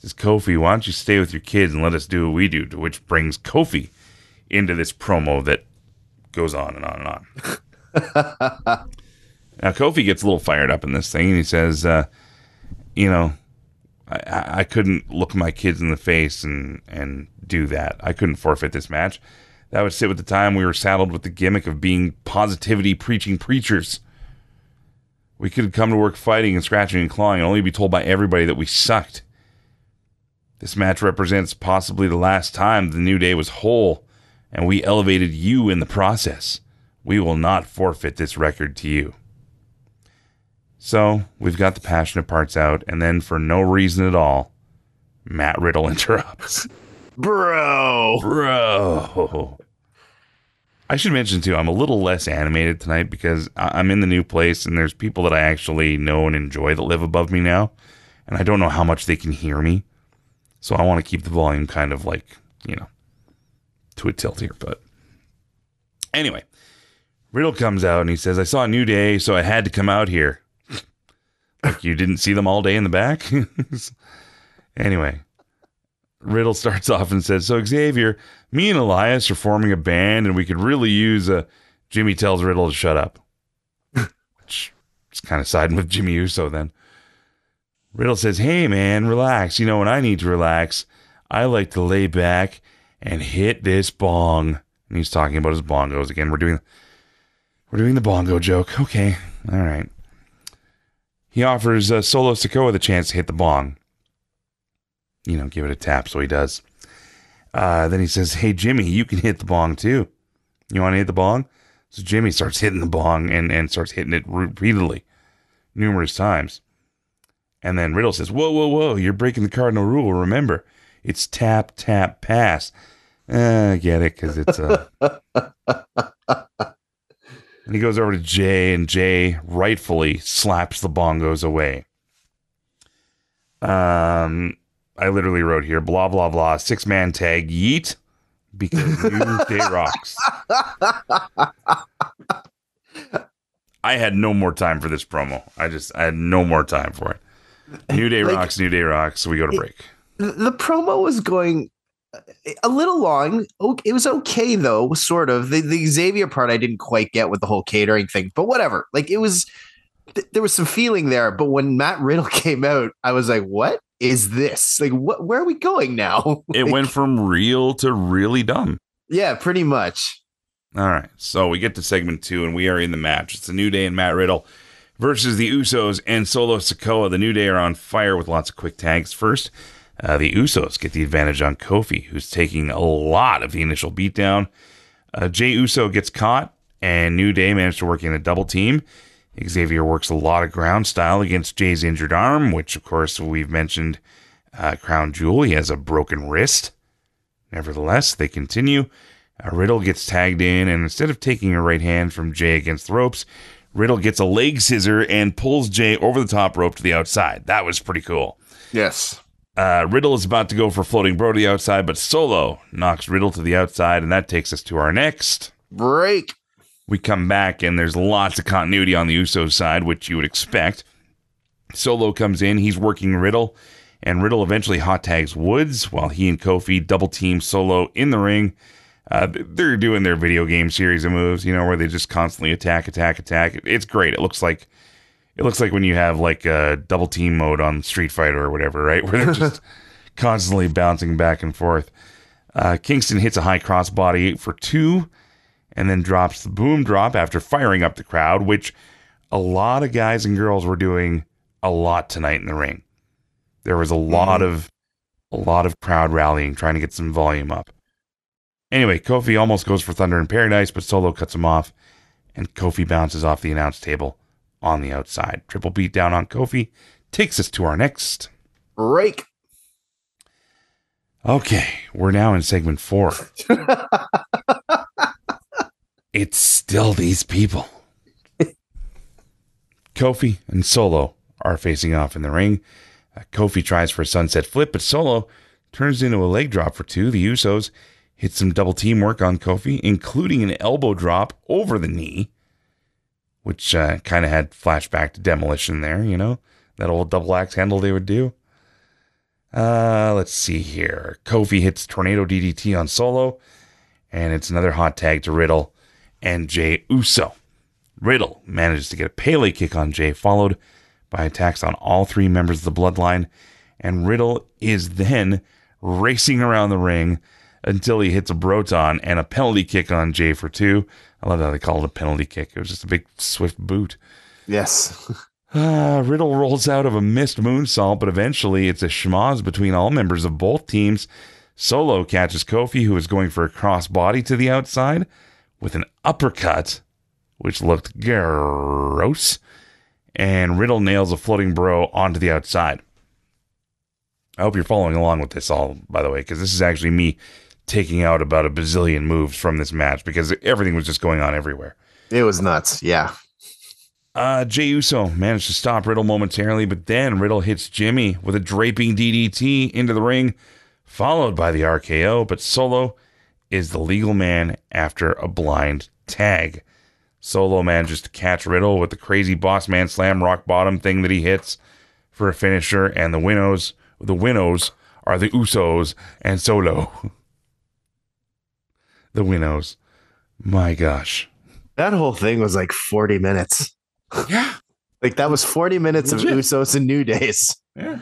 Says Kofi, why don't you stay with your kids and let us do what we do? To which brings Kofi into this promo that goes on and on and on. now, Kofi gets a little fired up in this thing, and he says, uh, you know, I, I couldn't look my kids in the face and, and do that. I couldn't forfeit this match. That would sit with the time we were saddled with the gimmick of being positivity preaching preachers. We could come to work fighting and scratching and clawing and only be told by everybody that we sucked. This match represents possibly the last time the New Day was whole, and we elevated you in the process. We will not forfeit this record to you. So, we've got the passionate parts out, and then for no reason at all, Matt Riddle interrupts. Bro. Bro. I should mention too, I'm a little less animated tonight because I'm in the new place and there's people that I actually know and enjoy that live above me now. And I don't know how much they can hear me. So I want to keep the volume kind of like, you know, to a tilt here. But anyway, Riddle comes out and he says, I saw a new day, so I had to come out here. like you didn't see them all day in the back? anyway, Riddle starts off and says, So, Xavier, me and Elias are forming a band and we could really use a. Jimmy tells Riddle to shut up. Which is kind of siding with Jimmy Uso then. Riddle says, Hey, man, relax. You know, when I need to relax, I like to lay back and hit this bong. And he's talking about his bongos again. We're doing. We're doing the bongo joke. Okay. All right. He offers uh, Solo Sikoa the chance to hit the bong you know, give it a tap. So he does. Uh, then he says, Hey, Jimmy, you can hit the bong too. You want to hit the bong? So Jimmy starts hitting the bong and, and starts hitting it repeatedly, numerous times. And then Riddle says, Whoa, whoa, whoa, you're breaking the cardinal rule. Remember, it's tap, tap, pass. Uh, I get it because it's a. and he goes over to Jey, and Jey rightfully slaps the bongos away. Um, I literally wrote here, blah blah blah, six man tag, yeet, because New Day rocks. I had no more time for this promo. I just I had no more time for it. New Day Like- rocks, New Day rocks. We go to break. The, the promo was going a little long. It was okay though, sort of. The, the Xavier part I didn't quite get with the whole catering thing, but whatever. Like it was, th- there was some feeling there. But when Matt Riddle came out, I was like, "What is this? Like, what? Where are we going now?" It went from real to really dumb. yeah, pretty much. All right. So we get to segment two, and we are in the match. It's a New Day and Matt Riddle versus the Usos and Solo Sikoa. The New Day are on fire with lots of quick tags. First, uh, the Usos get the advantage on Kofi, who's taking a lot of the initial beatdown. Uh, Jey Uso gets caught, and New Day managed to work in a double team. Xavier works a lot of ground style against Jey's injured arm, which, of course, we've mentioned. Uh, Crown Jewel, he has a broken wrist. Nevertheless, they continue. Uh, Riddle gets tagged in, and instead of taking a right hand from Jey against the ropes, Riddle gets a leg scissor and pulls Jey over the top rope to the outside. That was pretty cool. Yes. Uh, Riddle is about to go for floating bro to the outside, but Solo knocks Riddle to the outside, and that takes us to our next. Break. We come back, and there's lots of continuity on the Usos side, which you would expect. Solo comes in, he's working Riddle, and Riddle eventually hot tags Woods while he and Kofi double team Solo in the ring. Uh, they're doing their video game series of moves, you know, where they just constantly attack, attack, attack. It's great. It looks like it looks like when you have like a double team mode on Street Fighter or whatever, right? Where they're just constantly bouncing back and forth. Uh, Kingston hits a high crossbody for two, and then drops the boom drop after firing up the crowd, which a lot of guys and girls were doing a lot tonight in the ring. There was a lot of a lot of crowd rallying, trying to get some volume up. Anyway, Kofi almost goes for Thunder in Paradise, but Solo cuts him off, and Kofi bounces off the announce table on the outside. Triple beat down on Kofi takes us to our next. Break. Okay, we're now in segment four. it's still these people. Kofi and Solo are facing off in the ring. Uh, Kofi tries for a sunset flip, but Solo turns into a leg drop for two. The Usos hit some double teamwork on Kofi, including an elbow drop over the knee, which uh, kind of had flashback to demolition there, you know, that old double axe handle they would do. Uh, let's see here. Kofi hits tornado DDT on Solo, and it's another hot tag to Riddle and Jey Uso. Riddle manages to get a Pele kick on Jey, followed by attacks on all three members of the bloodline, and Riddle is then racing around the ring until he hits a Broton and a penalty kick on Jey for two. I love how they call it a penalty kick. It was just a big swift boot. Yes. Uh, Riddle rolls out of a missed moonsault, but eventually it's a schmoz between all members of both teams. Solo catches Kofi, who is going for a crossbody to the outside, with an uppercut, which looked gross. And Riddle nails a floating bro onto the outside. I hope you're following along with this all, by the way, because this is actually me taking out about a bazillion moves from this match because everything was just going on everywhere. It was nuts. Yeah. Uh, Jey Uso managed to stop Riddle momentarily, but then Riddle hits Jimmy with a draping DDT into the ring, followed by the RKO. But Solo is the legal man after a blind tag. Solo manages to catch Riddle with the crazy boss man slam rock bottom thing that he hits for a finisher, and the winnows, the winnows are the Usos and Solo. the winnows. My gosh. That whole thing was like 40 minutes. Yeah. Like that was 40 minutes Legit. of Usos and New Days. Yeah.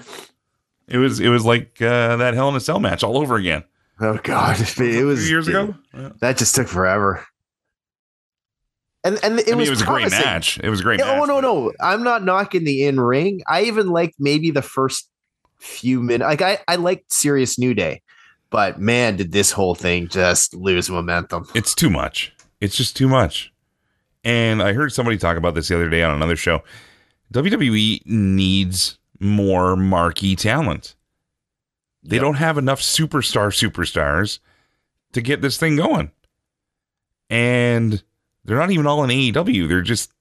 It was it was like uh, that Hell in a Cell match all over again. Oh god, it was years ago. Yeah. That just took forever. And and it I mean, was it was a great match. It was a great Yeah, match. Oh no, no, I'm not knocking the in ring. I even liked maybe the first few minutes. Like I, I liked Serious New Day, but man, did this whole thing just lose momentum? It's too much. It's just too much. And I heard somebody talk about this the other day on another show. WWE needs more marquee talent. They Yep. don't have enough superstar superstars to get this thing going. And they're not even all in AEW. They're just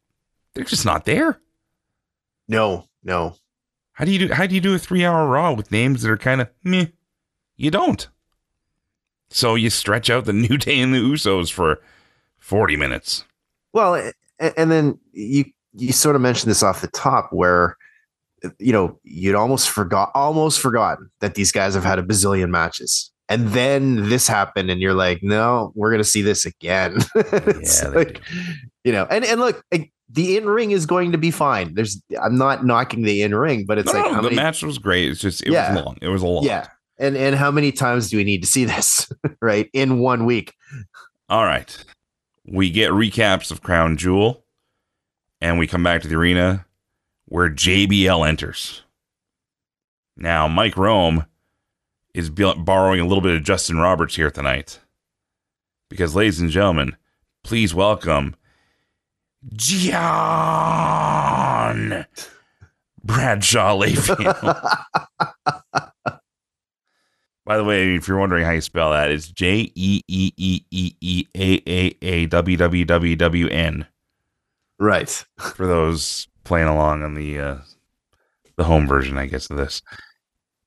they're just not there. No, no. How do you do how do you do a 3-hour raw with names that are kind of meh? You don't. So you stretch out the New Day and the Usos for 40 minutes. Well, and then you you sort of mentioned this off the top where you know you'd almost forgot almost forgotten that these guys have had a bazillion matches. And then this happened, and you're like, no, we're gonna see this again. Yeah, like, you know, and and look, the in ring is going to be fine. There's, I'm not knocking the in ring, but it's no, like no, the many, match was great. It's just it Yeah. was long. It was a lot. yeah, and and how many times do we need to see this, right, in one week? All right. We get recaps of Crown Jewel, and we come back to the arena where JBL enters. Now, Mike Rome is borrowing a little bit of Justin Roberts here tonight. Because, ladies and gentlemen, please welcome John Bradshaw Layfield. By the way, if you're wondering how you spell that, it's J E E E E E A A A W W W W N Right. for those playing along on the uh, the home version, I guess, of this.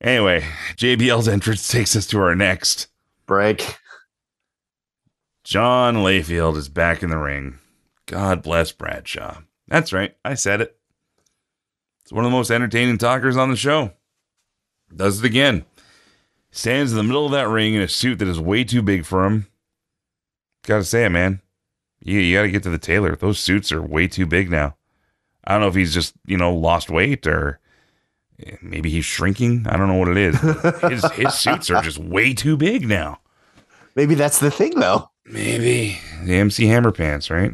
Anyway, JBL's entrance takes us to our next. Break. John Layfield is back in the ring. God bless Bradshaw. That's right. I said it. It's one of the most entertaining talkers on the show. Does it again. Stands in the middle of that ring in a suit that is way too big for him. Gotta say it, man. You, you gotta get to the tailor. Those suits are way too big now. I don't know if he's just, you know, lost weight or maybe he's shrinking. I don't know what it is. His, his suits are just way too big now. Maybe that's the thing, though. Maybe the MC Hammer pants, right?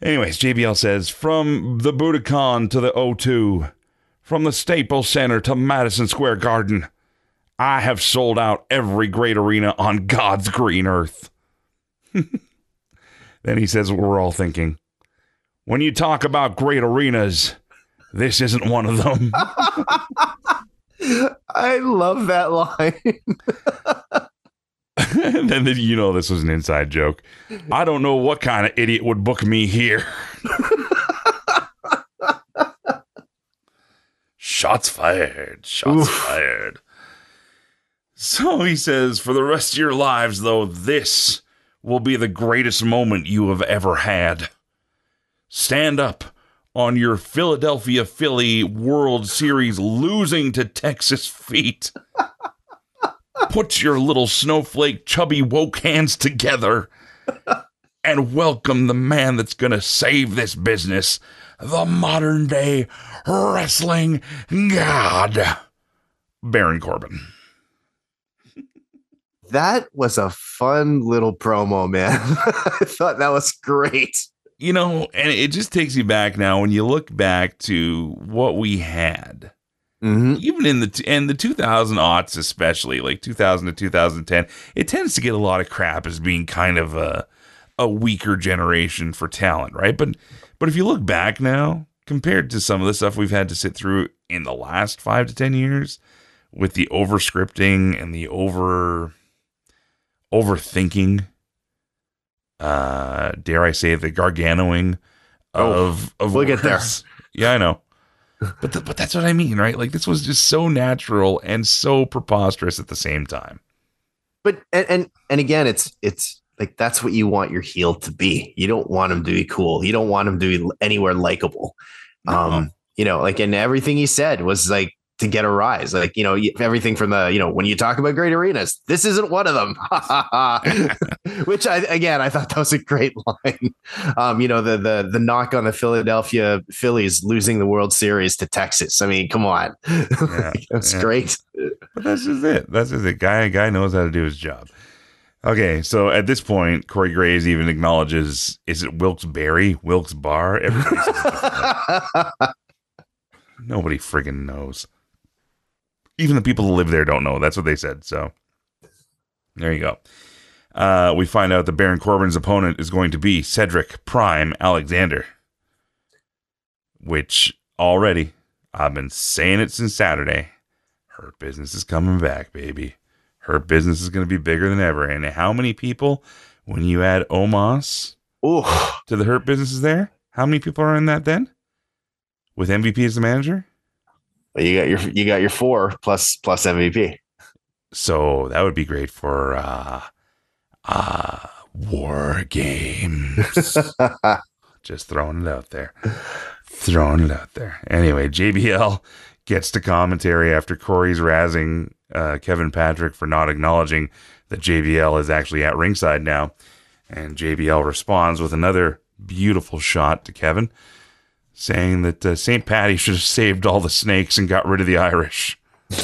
Anyways, JBL says from the Budokan to the O2, from the Staples Center to Madison Square Garden, I have sold out every great arena on God's green earth. then he says what we're all thinking. When you talk about great arenas, this isn't one of them. I love that line. and then you know this was an inside joke. I don't know what kind of idiot would book me here. Shots fired. Shots Oof. fired. So he says, for the rest of your lives, though, this will be the greatest moment you have ever had. Stand up on your Philadelphia Philly World Series losing to Texas feet. Put your little snowflake chubby woke hands together and welcome the man that's going to save this business, the modern day wrestling god, Baron Corbin. That was a fun little promo, man. I thought that was great. You know, and it just takes you back now when you look back to what we had. Mm-hmm. even in the and the 2000 aughts especially like 2000 to 2010 it tends to get a lot of crap as being kind of a a weaker generation for talent right but but if you look back now compared to some of the stuff we've had to sit through in the last 5 to 10 years with the over scripting and the over overthinking uh dare i say the garganoing Oh, of of we'll get there. yeah i know but th- but that's what I mean, right? Like this was just so natural and so preposterous at the same time. But and, and and again, it's it's like that's what you want your heel to be. You don't want him to be cool. You don't want him to be anywhere likable. Um, you know, like and everything he said was like to get a rise. Like, you know, everything from the, you know, when you talk about great arenas, this isn't one of them. Which I again I thought that was a great line. Um, you know, the the the knock on the Philadelphia Phillies losing the World Series to Texas. I mean, come on. That's yeah. great. But that's just it. That's just it. Guy guy knows how to do his job. Okay, so at this point, Corey Graves even acknowledges: is it Wilkes Barre, Wilkes Bar? Everybody. Nobody friggin' knows. Even the people that live there don't know. That's what they said. So there you go. Uh, we find out that Baron Corbin's opponent is going to be Cedric Prime Alexander, which already I've been saying it since Saturday. Hurt business is coming back, baby. Hurt business is going to be bigger than ever. And how many people, when you add Omos Ooh. to the Hurt businesses there, how many people are in that then? With MVP as the manager? Well, you got your you got your four plus plus MVP. So that would be great for uh uh war games. Just throwing it out there. Throwing it out there. Anyway, JBL gets to commentary after Corey's razzing uh, Kevin Patrick for not acknowledging that JBL is actually at ringside now. And JBL responds with another beautiful shot to Kevin, saying that uh, St. Patty should have saved all the snakes and got rid of the Irish.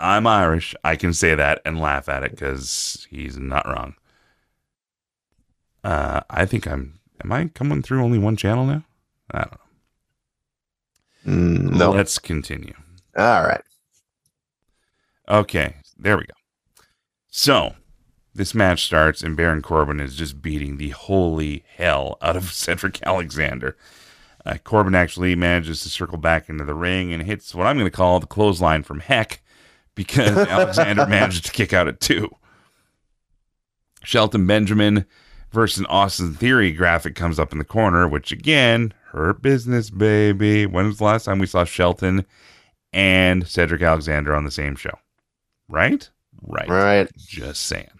I'm Irish. I can say that and laugh at it because he's not wrong. Uh, I think I'm. Am I coming through only one channel now? I don't know. Mm, no. Let's continue. All right. Okay, there we go. So, this match starts, and Baron Corbin is just beating the holy hell out of Cedric Alexander. Uh, Corbin actually manages to circle back into the ring and hits what I'm going to call the clothesline from heck because Alexander managed to kick out at two. Shelton Benjamin versus Austin Theory graphic comes up in the corner, which again, hurt business, baby. When was the last time we saw Shelton and Cedric Alexander on the same show? Right? Right. Right. Just saying.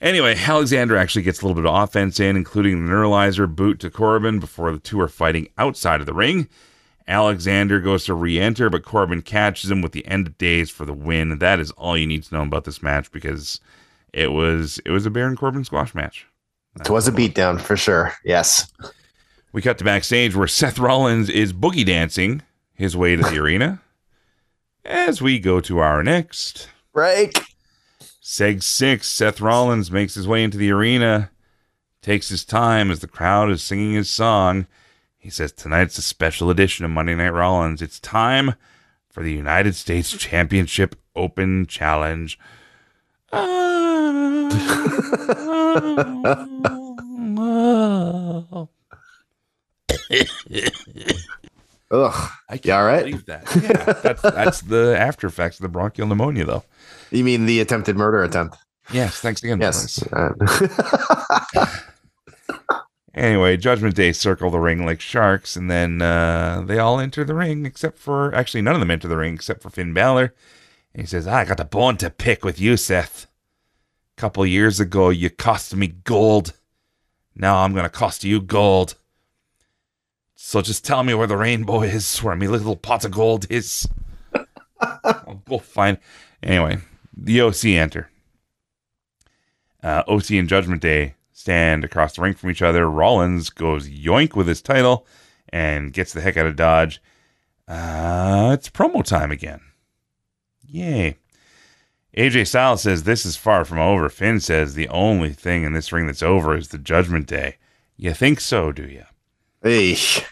Anyway, Alexander actually gets a little bit of offense in, including the neuralizer boot to Corbin before the two are fighting outside of the ring. Alexander goes to re enter, but Corbin catches him with the end of days for the win. That is all you need to know about this match because it was it was a Baron Corbin squash match. It was a beatdown for sure. Yes. We cut to backstage where Seth Rollins is boogie dancing his way to the arena. As we go to our next Right. Seg 6, Seth Rollins makes his way into the arena, takes his time as the crowd is singing his song. He says, Tonight's a special edition of Monday Night Rollins. It's time for the United States Championship Open Challenge. Ugh. I can't all right? believe that. Yeah, that's, that's the after effects of the bronchial pneumonia, though. You mean the attempted murder attempt? Yes, thanks again. Yes. Uh, Anyway, Judgment Day circle the ring like sharks, and then uh, they all enter the ring except for actually none of them enter the ring except for Finn Balor. And he says, "I got a bone to pick with you, Seth. A couple years ago, you cost me gold. Now I'm gonna cost you gold. So just tell me where the rainbow is, where my little pot of gold is. I'll go find." Anyway, the OC enter. Uh, OC and Judgment Day stand across the ring from each other. Rollins goes yoink with his title and gets the heck out of Dodge. Uh, it's promo time again. Yay. AJ Styles says this is far from over. Finn says the only thing in this ring that's over is the Judgment Day. You think so, do you? eesh.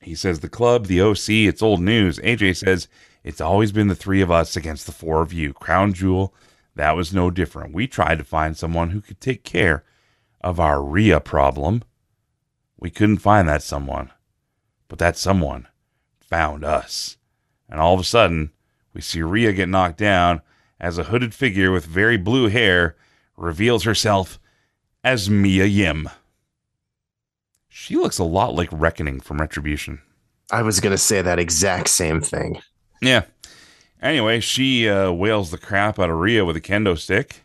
He says the club, the OC, it's old news. AJ says it's always been the three of us against the four of you. Crown Jewel, that was no different. We tried to find someone who could take care of our Rhea problem. We couldn't find that someone, but that someone found us. And all of a sudden, we see Rhea get knocked down as a hooded figure with very blue hair reveals herself as Mia Yim. She looks a lot like Reckoning from Retribution. I was gonna say that exact same thing. Yeah. Anyway, she uh, wails the crap out of Rhea with a kendo stick.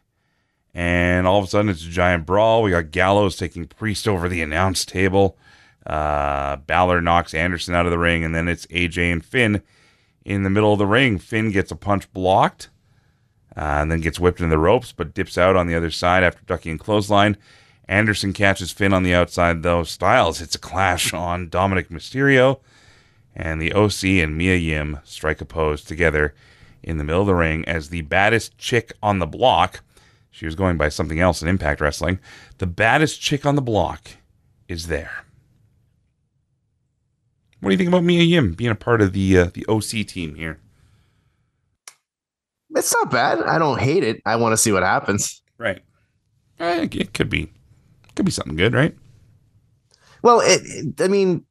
And all of a sudden, it's a giant brawl. We got Gallows taking Priest over the announce table. Uh, Balor knocks Anderson out of the ring. And then it's AJ and Finn in the middle of the ring. Finn gets a punch blocked uh, and then gets whipped into the ropes, but dips out on the other side after ducking a clothesline. Anderson catches Finn on the outside, though. Styles hits a clash on Dominic Mysterio and the OC and Mia Yim strike a pose together in the middle of the ring as the baddest chick on the block. She was going by something else in Impact Wrestling. The baddest chick on the block is there. What do you think about Mia Yim being a part of the uh, the OC team here? It's not bad. I don't hate it. I want to see what happens. Right. Eh, it could be, could be something good, right? Well, it, it- I mean,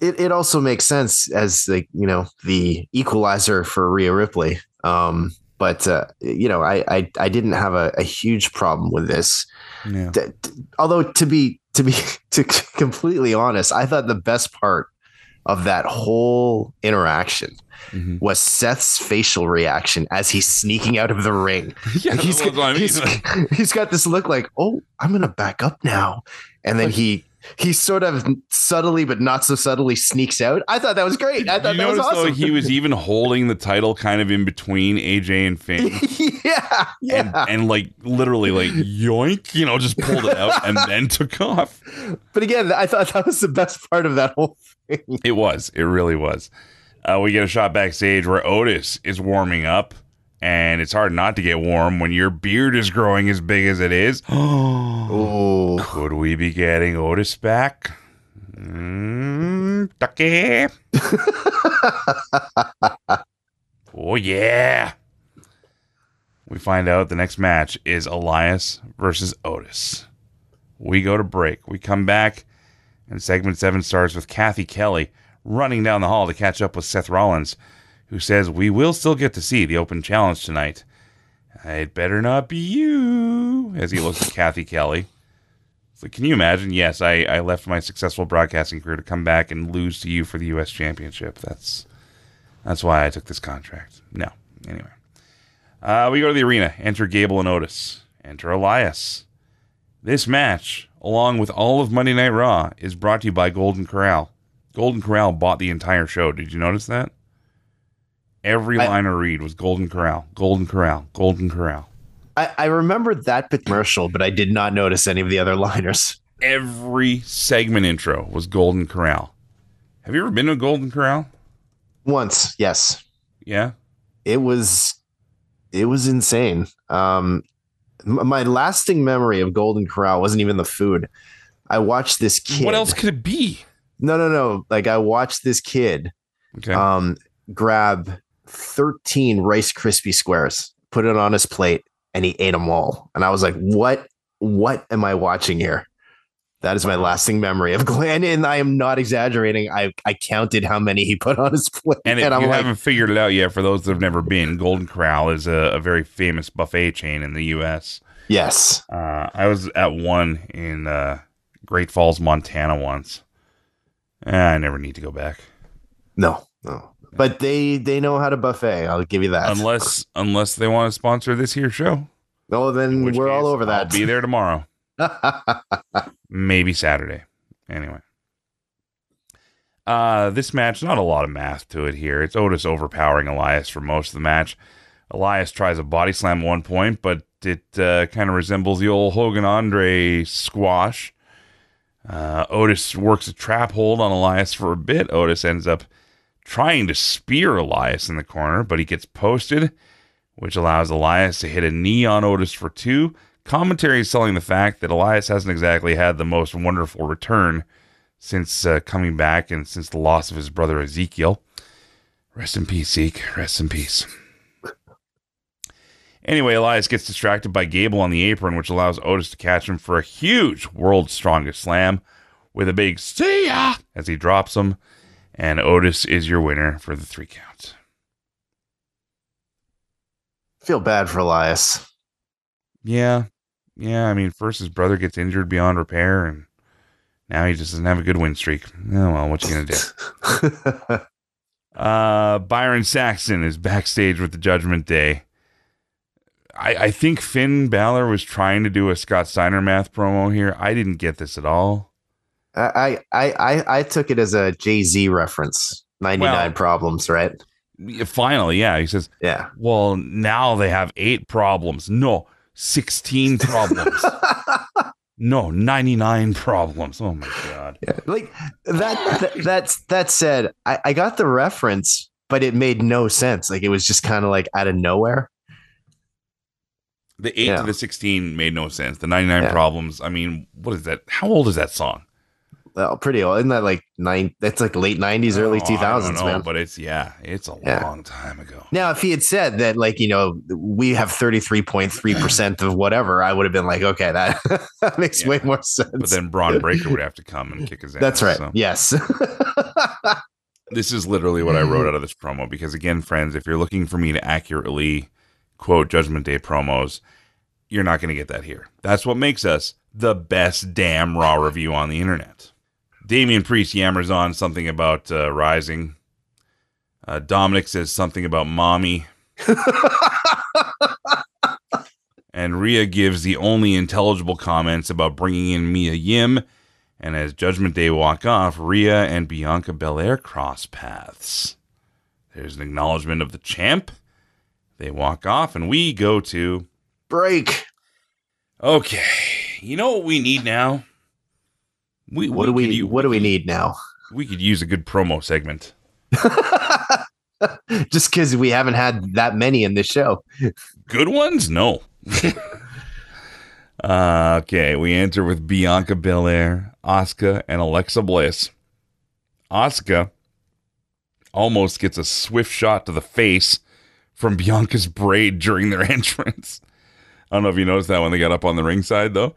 it, it also makes sense as like you know the equalizer for Rhea Ripley. Um, but uh, you know, I, I I didn't have a, a huge problem with this. Yeah. T- although to be to be to completely honest, I thought the best part of that whole interaction Mhm. was Seth's facial reaction as he's sneaking out of the ring. Yeah, he's, what I mean. he's, he's got this look like, oh, I'm gonna back up now, and then he he sort of subtly but not so subtly sneaks out. I thought that was great. I thought you that was notice though awesome. he was even holding the title kind of in between AJ and Finn. yeah, yeah. and, and like literally like yoink, you know, just pulled it out and then took off. but again, I thought that was the best part of that whole thing. It was. It really was. Uh, we get a shot backstage where Otis is warming up, and it's hard not to get warm when your beard is growing as big as it is. Oh, Could we be getting Otis back? Mm, Ducky. oh yeah. We find out the next match is Elias versus Otis. We go to break. We come back. And segment seven starts with Cathy Kelley running down the hall to catch up with Seth Rollins, who says, We will still get to see the open challenge tonight. It better not be you, as he looks at Cathy Kelley. Can you imagine? Yes, I, I left my successful broadcasting career to come back and lose to you for the U.S. Championship. That's that's why I took this contract. No, anyway. Uh, we go to the arena. Enter Gable and Otis. Enter Elias. This match, along with all of Monday Night Raw, is brought to you by Golden Corral. Golden Corral bought the entire show. Did you notice that? Every I- line I read was Golden Corral, Golden Corral, Golden Corral. I, I remember that commercial, but I did not notice any of the other liners. Every segment intro was Golden Corral. Have you ever been to Golden Corral? Once, yes. Yeah. it was it was insane um my lasting memory of golden corral wasn't even the food i watched this kid What else could it be? no no no like i watched this kid Okay. um grab 13 rice crispy squares put it on his plate and he ate them all and i was like what what am i watching here that is my lasting memory of Glenn, and I am not exaggerating. I, I counted how many he put on his plate, and if I'm you like, haven't figured it out yet, for those that have never been, Golden Corral is a, a very famous buffet chain in the U.S. yes, Uh, I was at one in uh, Great Falls, Montana once. Eh, I never need to go back. No, no. But they they know how to buffet. I'll give you that. Unless unless they want to sponsor this here show. oh, then we're all over that. I'll be there tomorrow. Maybe Saturday. Anyway. Uh, this match, not a lot of math to it here. It's Otis overpowering Elias for most of the match. Elias tries a body slam at one point, but it uh, kind of resembles the old Hogan Andre squash. Uh, Otis works a trap hold on Elias for a bit. Otis ends up trying to spear Elias in the corner, but he gets posted, which allows Elias to hit a knee on Otis for two. Commentary is selling the fact that Elias hasn't exactly had the most wonderful return since uh, coming back and since the loss of his brother Ezekiel. Rest in peace, Zeke. Rest in peace. Anyway, Elias gets distracted by Gable on the apron, which allows Otis to catch him for a huge world's strongest slam with a big see ya as he drops him. And Otis is your winner for the three count. Feel bad for Elias. Yeah. Yeah. I mean, first his brother gets injured beyond repair, and now he just doesn't have a good win streak. Oh, well, what you going to do? Uh, Byron Saxton is backstage with the Judgment Day. I, I think Finn Balor was trying to do a Scott Steiner math promo here. I didn't get this at all. I, I I I took it as a Jay Z reference. Ninety nine Well- problems, right? Finally, yeah. He says, Yeah. well, now they have eight problems. No, 16 problems. no, 99 problems. Oh, my God. Like that. that that's that said, I, I got the reference, but it made no sense. Like it was just kind of like out of nowhere. The 8 Yeah. to the 16 made no sense. The 99 Yeah. problems. I mean, what is that? How old is that song? Well, pretty old. Isn't that like nine? That's like late nineties, early Oh, two thousands, man. But it's, yeah, it's a Yeah. long time ago. Now, if he had said that, like you know, we have thirty three point three percent of whatever, I would have been like, okay, that, that makes Yeah. way more sense. But then Bron Breakker would have to come and kick his ass. that's right. so. Yes. this is literally what I wrote hmm. out of this promo because again, friends, if you're looking for me to accurately quote Judgment Day promos, you're not going to get that here. That's what makes us the best damn Raw review on the internet. Damian Priest yammers on something about uh, rising. Uh, Dominic says something about mommy. and Rhea gives the only intelligible comments about bringing in Mia Yim. And as Judgment Day walk off, Rhea and Bianca Belair cross paths. There's an acknowledgement of the champ. They walk off, and we go to Break. okay. You know what we need now? We What do we? could what do we need now? We could use a good promo segment. Just because we haven't had that many in this show. Good ones? No. uh, okay, we enter with Bianca Belair, Oscar, and Alexa Bliss. Oscar almost gets a swift shot to the face from Bianca's braid during their entrance. I don't know if you noticed that when they got up on the ringside, though.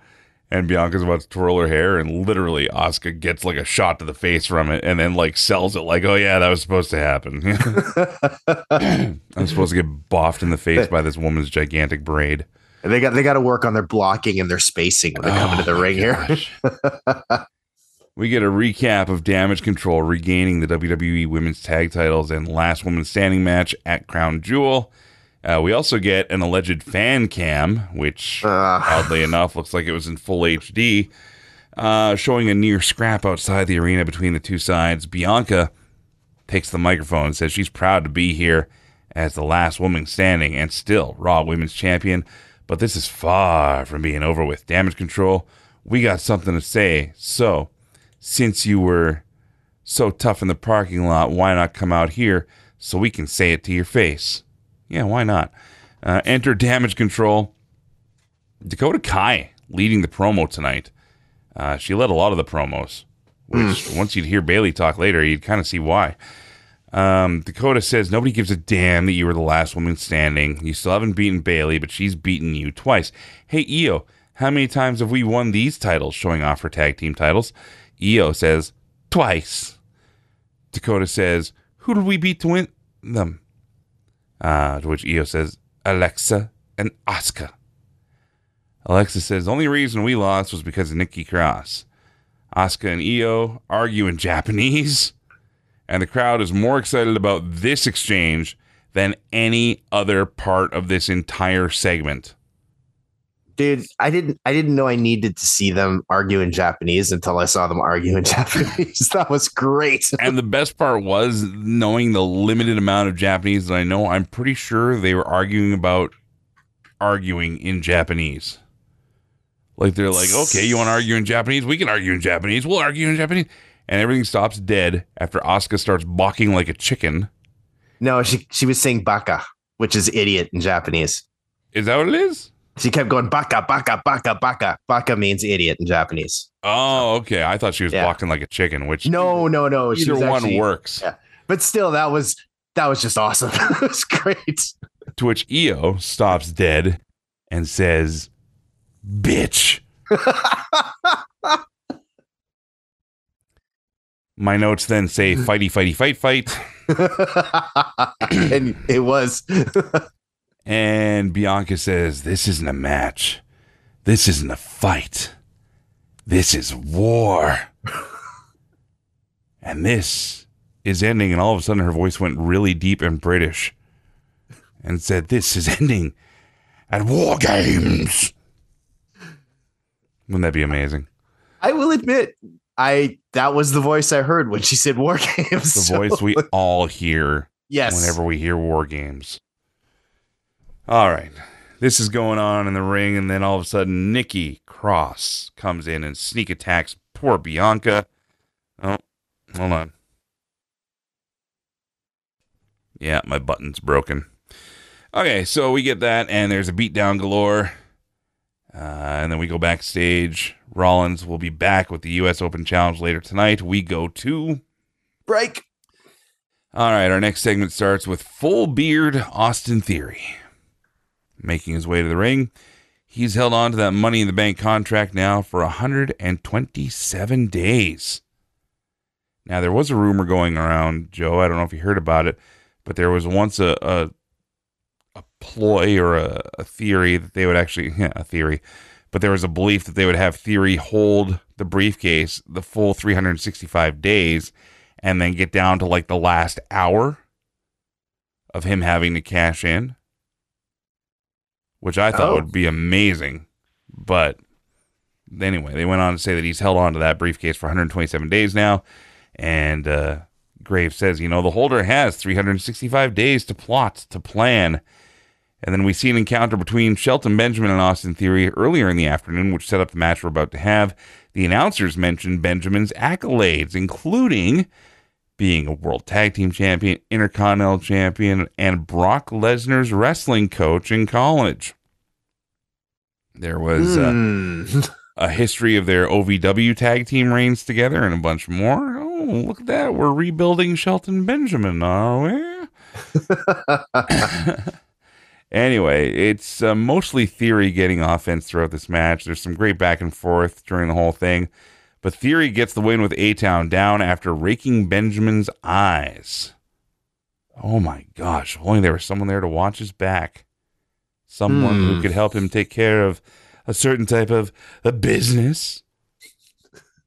And Bianca's about to twirl her hair, and literally Oscar gets like a shot to the face from it, and then like sells it like, "Oh yeah, that was supposed to happen." I'm supposed to get boffed in the face by this woman's gigantic braid. And they got they got to work on their blocking and their spacing when they come into the Oh, ring here. we get a recap of Damage Control regaining the WWE Women's Tag Titles and Last Woman Standing match at Crown Jewel. Uh, we also get an alleged fan cam, which oddly enough looks like it was in full HD, uh, showing a near scrap outside the arena between the two sides. Bianca takes the microphone and says she's proud to be here as the last woman standing and still Raw Women's Champion. But this is far from being over with. Damage Control, we got something to say. So, since you were so tough in the parking lot, why not come out here so we can say it to your face? Yeah, why not? Uh, enter Damage Control. Dakota Kai leading the promo tonight. Uh, she led a lot of the promos, which once you'd hear Bayley talk later, you'd kind of see why. Um, Dakota says nobody gives a damn that you were the last woman standing. You still haven't beaten Bayley, but she's beaten you twice. Hey, Io, how many times have we won these titles? Showing off her tag team titles. Io says twice. Dakota says, "Who did we beat to win them?" Uh, to which Io says, "Alexa and Asuka." Alexa says, "The only reason we lost was because of Nikki Cross." Asuka and Io argue in Japanese and the crowd is more excited about this exchange than any other part of this entire segment. Dude, I didn't I didn't know I needed to see them argue in Japanese until I saw them argue in Japanese. that was great. And the best part was knowing the limited amount of Japanese that I know, I'm pretty sure they were arguing about arguing in Japanese. Like they're like, okay, you want to argue in Japanese? We can argue in Japanese. We'll argue in Japanese. And everything stops dead after Asuka starts balking like a chicken. No, she she was saying baka, which is idiot in Japanese. Is that what it is? She kept going baka baka baka baka. Baka means idiot in Japanese. Oh, okay. I thought she was Yeah. balking like a chicken, which No, no, no. she either was one actually- works. Yeah. But still, that was that was just awesome. it was great. To which Io stops dead and says, Bitch. My notes then say fighty, fighty, fight, fight. and it was. And Bianca says, This isn't a match. This isn't a fight. This is war. and this is ending. And all of a sudden, her voice went really deep and British and said, This is ending at War Games. Wouldn't that be amazing? I will admit, I that was the voice I heard when she said war games. The so- voice we all hear yes. whenever we hear war games. All right. This is going on in the ring, and then all of a sudden, Nikki Cross comes in and sneak attacks poor Bianca. Oh, hold on. Yeah, my button's broken. Okay, so we get that, and there's a beatdown galore. Uh, and then we go backstage. Rollins will be back with the U.S. Open Challenge later tonight. We go to break. all right, our next segment starts with full beard Austin Theory making his way to the ring. He's held on to that Money in the Bank contract now for 127 days. Now, there was a rumor going around, Joe. I don't know if you heard about it, but there was once a a, a ploy or a, a theory that they would actually, yeah, a theory, but there was a belief that they would have Theory hold the briefcase the full 365 days and then get down to like the last hour of him having to cash in, which I thought Oh. would be amazing. But anyway, they went on to say that he's held on to that briefcase for 127 days now. And uh, Graves says, you know, the holder has 365 days to plot, to plan. And then we see an encounter between Shelton Benjamin and Austin Theory earlier in the afternoon, which set up the match we're about to have. The announcers mentioned Benjamin's accolades, including being a World Tag Team Champion, Intercontinental Champion, and Brock Lesnar's wrestling coach in college. There was uh, Hmm. a history of their OVW tag team reigns together and a bunch more. Oh, look at that. We're rebuilding Shelton Benjamin, are we? Anyway, it's uh, mostly Theory getting offense throughout this match. There's some great back and forth during the whole thing. But Theory gets the win with A Town down after raking Benjamin's eyes. Oh my gosh, if only there was someone there to watch his back. Someone who hmm. could help him take care of a certain type of a business.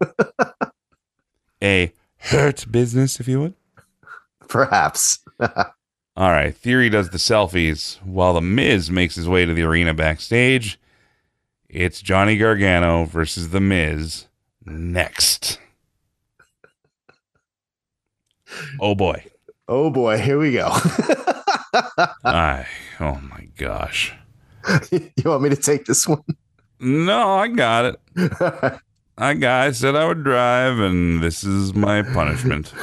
a hurt business, if you would. Perhaps. All right, Theory does the selfies while The Miz makes his way to the arena backstage. It's Johnny Gargano versus The Miz next. Oh boy. Oh boy, here we go. I, oh my gosh. you want me to take this one? No, I got it. I got I said I would drive, and this is my punishment.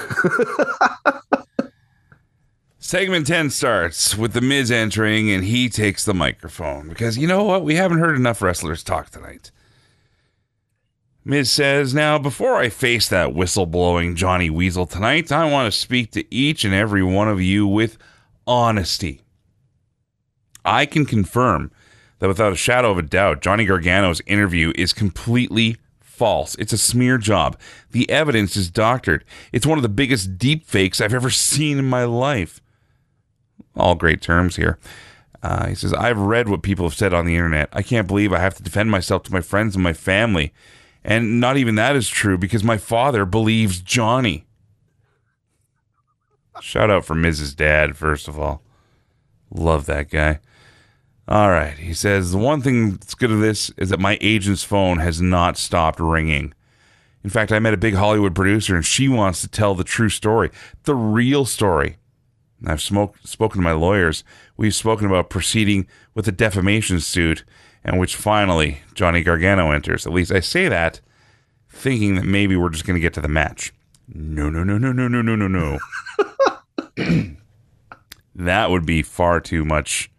Segment 10 starts with The Miz entering, and he takes the microphone because you know what? We haven't heard enough wrestlers talk tonight. Miz says, Now, before I face that whistleblowing Johnny Weasel tonight, I want to speak to each and every one of you with honesty. I can confirm that without a shadow of a doubt, Johnny Gargano's interview is completely false. It's a smear job. The evidence is doctored. It's one of the biggest deep fakes I've ever seen in my life. All great terms here. Uh, he says, I've read what people have said on the internet. I can't believe I have to defend myself to my friends and my family. And not even that is true because my father believes Johnny. Shout out for Miz's Dad, first of all. Love that guy. All right. He says the one thing that's good of this is that my agent's phone has not stopped ringing. In fact, I met a big Hollywood producer and she wants to tell the true story, the real story. I've smoked, spoken to my lawyers. We've spoken about proceeding with a defamation suit, and which finally Johnny Gargano enters. At least I say that thinking that maybe we're just going to get to the match. No, no, no, no, no, no, no, no, no. that would be far too much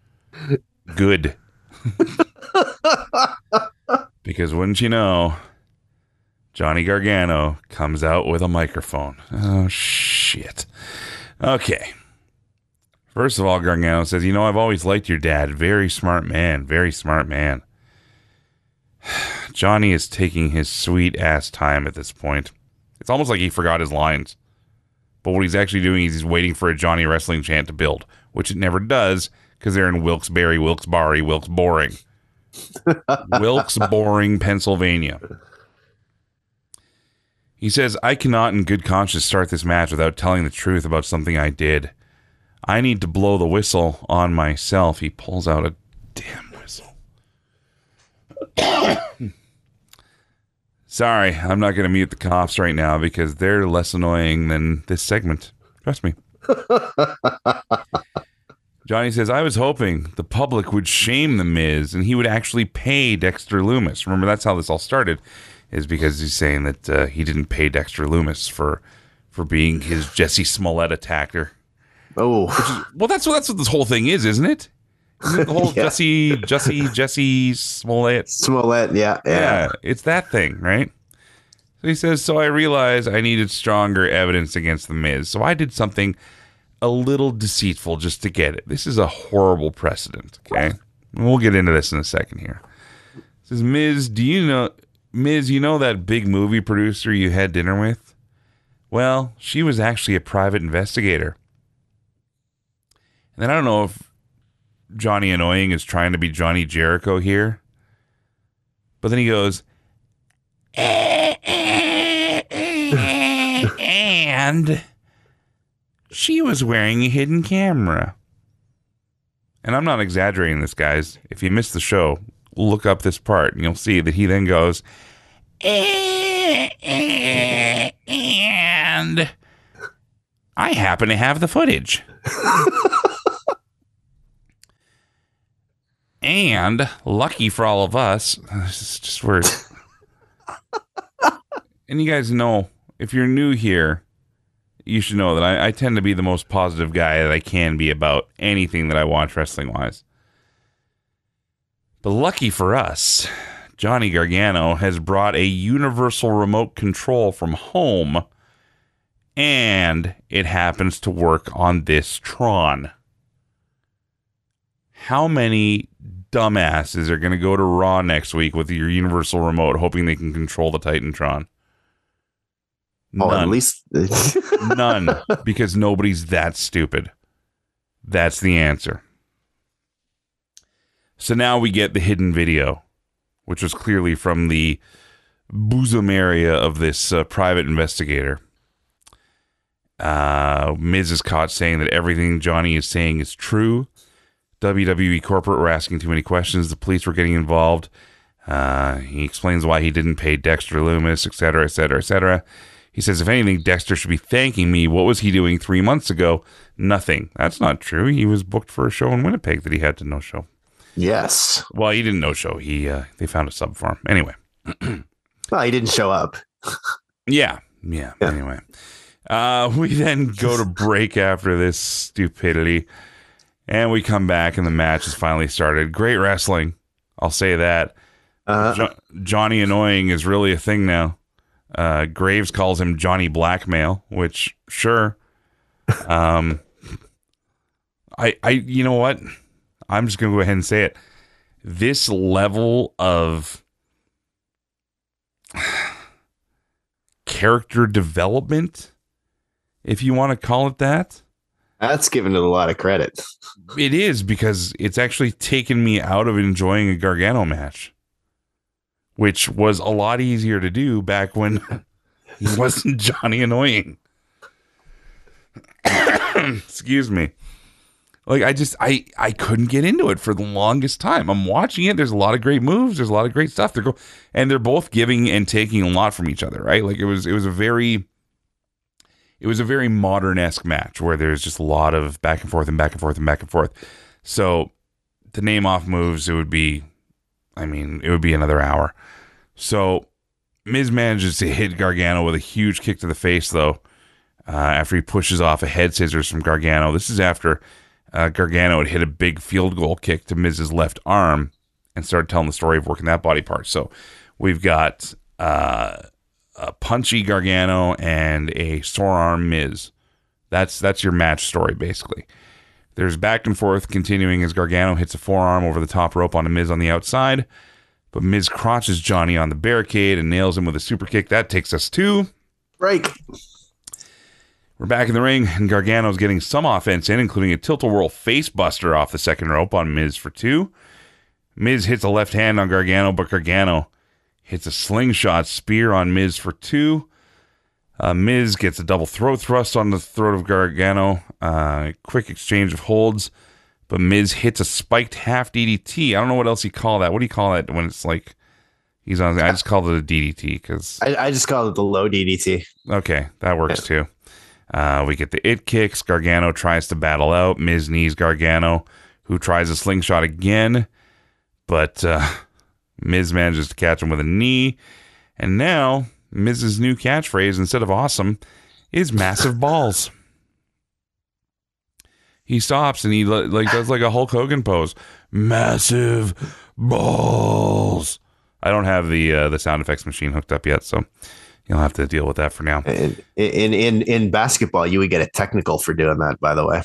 good. because wouldn't you know, Johnny Gargano comes out with a microphone. Oh, shit. Okay. First of all, Gargano says, You know, I've always liked your dad. Very smart man. Very smart man. Johnny is taking his sweet ass time at this point. It's almost like he forgot his lines. But what he's actually doing is he's waiting for a Johnny wrestling chant to build, which it never does because they're in Wilkes-Barre, Wilkes-Barre, Wilkes-Boring. Wilkes-Boring, Pennsylvania. He says, I cannot in good conscience start this match without telling the truth about something I did. I need to blow the whistle on myself. He pulls out a damn whistle. Sorry, I'm not going to mute the cops right now because they're less annoying than this segment. Trust me. Johnny says, I was hoping the public would shame The Miz and he would actually pay Dexter Loomis. Remember, that's how this all started, is because he's saying that uh, he didn't pay Dexter Loomis for for being his Jesse Smollett attacker. Oh, Well, that's what that's what this whole thing is, isn't it? Isn't it the whole Yeah. Jesse Jesse Jesse Smollett? Smollett. Yeah, yeah. Yeah, it's that thing, right? So he says, So I realized I needed stronger evidence against the Miz. So I did something a little deceitful just to get it. This is a horrible precedent, okay? And we'll get into this in a second here. It says, Miz, do you know Miz, you know that big movie producer you had dinner with? Well, she was actually a private investigator. And then I don't know if Johnny Annoying is trying to be Johnny Jericho here. But then he goes, and she was wearing a hidden camera. And I'm not exaggerating this, guys. If you missed the show, look up this part and you'll see that he then goes, and I happen to have the footage. and lucky for all of us, this is just weird. and you guys know, if you're new here, you should know that I, I tend to be the most positive guy that I can be about anything that I watch wrestling wise. But lucky for us, Johnny Gargano has brought a universal remote control from home, and it happens to work on this Tron. How many dumbasses are going to go to Raw next week with your Universal Remote, hoping they can control the Titantron? Oh, at None. least None, because nobody's that stupid. That's the answer. So now we get the hidden video, which was clearly from the bosom area of this uh, private investigator. Uh, Miz is caught saying that everything Johnny is saying is true. WWE corporate were asking too many questions. The police were getting involved. Uh, he explains why he didn't pay Dexter Loomis, et cetera, et cetera, et cetera. He says, if anything, Dexter should be thanking me. What was he doing three months ago? Nothing. That's not true. He was booked for a show in Winnipeg that he had to no show. yes. Well, he didn't no show. He uh, they found a sub for him. Anyway, Well, he didn't show up. yeah, yeah. Yeah. Anyway, uh, we then go to break after this stupidity, and we come back, and the match has finally started. Great wrestling. I'll say that. Uh, Jo- Johnny Annoying is really a thing now. Uh, Graves calls him Johnny Blackmail, which sure. Um, I I you know what? I'm just gonna go ahead and say it. This level of character development, if you want to call it that, that's giving it a lot of credit. it is because it's actually taken me out of enjoying a Gargano match, which was a lot easier to do back when he wasn't Johnny Annoying. Excuse me. Like I just I I couldn't get into it for the longest time. I'm watching it. There's a lot of great moves. There's a lot of great stuff. They're go and they're both giving and taking a lot from each other. Right? Like it was it was a very it was a very modern esque match where there's just a lot of back and forth and back and forth and back and forth. So to name off moves, it would be, I mean, it would be another hour. So Miz manages to hit Gargano with a huge kick to the face, though, uh, after he pushes off a head scissors from Gargano. This is after uh, Gargano had hit a big field goal kick to Miz's left arm and started telling the story of working that body part. So we've got uh, a punchy Gargano and a sore arm Miz. That's that's your match story basically. There's back and forth continuing as Gargano hits a forearm over the top rope on a Miz on the outside, but Miz crotches Johnny on the barricade and nails him with a super kick. That takes us to Break. we're back in the ring, and Gargano's getting some offense in, including a tilt-a-whirl face buster off the second rope on Miz for two. Miz hits a left hand on Gargano, but Gargano hits a slingshot spear on Miz for two. Uh, Miz gets a double throat thrust on the throat of Gargano. Uh, quick exchange of holds, but Miz hits a spiked half DDT. I don't know what else you call that. What do you call that when it's like he's on? I just called it a DDT because I, I just called it the low DDT. Okay, that works too. Uh, we get the it kicks. Gargano tries to battle out. Miz knees Gargano, who tries a slingshot again, but uh, Miz manages to catch him with a knee. And now Miz's new catchphrase, instead of awesome, is massive balls. He stops and he like does like a Hulk Hogan pose. Massive balls. I don't have the uh, the sound effects machine hooked up yet, so you'll have to deal with that for now. In, in in in basketball, you would get a technical for doing that. By the way.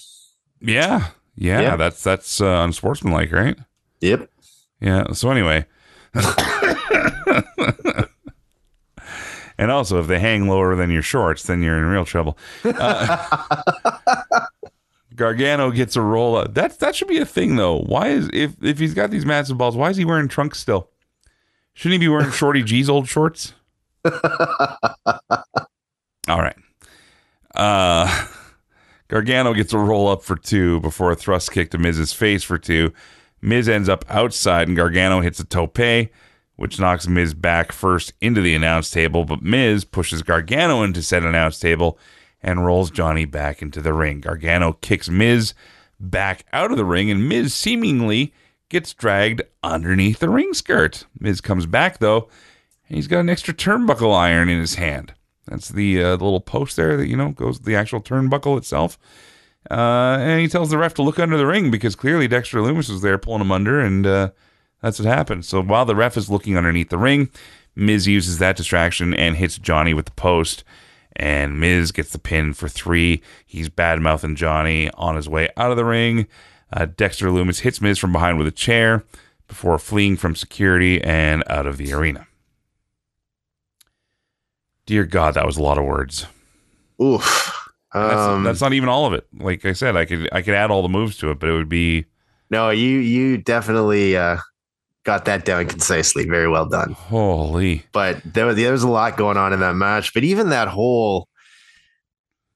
Yeah, yeah, Yeah. that's that's uh, unsportsmanlike, right? Yep. Yeah. So anyway, and also if they hang lower than your shorts, then you're in real trouble. Uh, Gargano gets a roll. Up. That that should be a thing though. Why is if if he's got these massive balls, why is he wearing trunks still? Shouldn't he be wearing Shorty G's old shorts? All right. Uh Gargano gets a roll up for two before a thrust kick to Miz's face for two. Miz ends up outside and Gargano hits a tope, which knocks Miz back first into the announce table, but Miz pushes Gargano into said announce table and rolls Johnny back into the ring. Gargano kicks Miz back out of the ring, and Miz seemingly gets dragged underneath the ring skirt. Miz comes back though, and he's got an extra turnbuckle iron in his hand. That's the, uh, the little post there that you know goes the actual turnbuckle itself. Uh, and he tells the ref to look under the ring because clearly Dexter Loomis was there pulling him under, and uh, that's what happened. So while the ref is looking underneath the ring, Miz uses that distraction and hits Johnny with the post. And Miz gets the pin for three. He's bad mouthing Johnny on his way out of the ring. Uh, Dexter Loomis hits Miz from behind with a chair before fleeing from security and out of the arena. Dear God, that was a lot of words. Oof. That's, Um, that's not even all of it. Like I said, I could I could add all the moves to it, but it would be no, you you definitely uh, got that down concisely. Very well done. holy. But there, was- there was a lot going on in that match. But even that whole,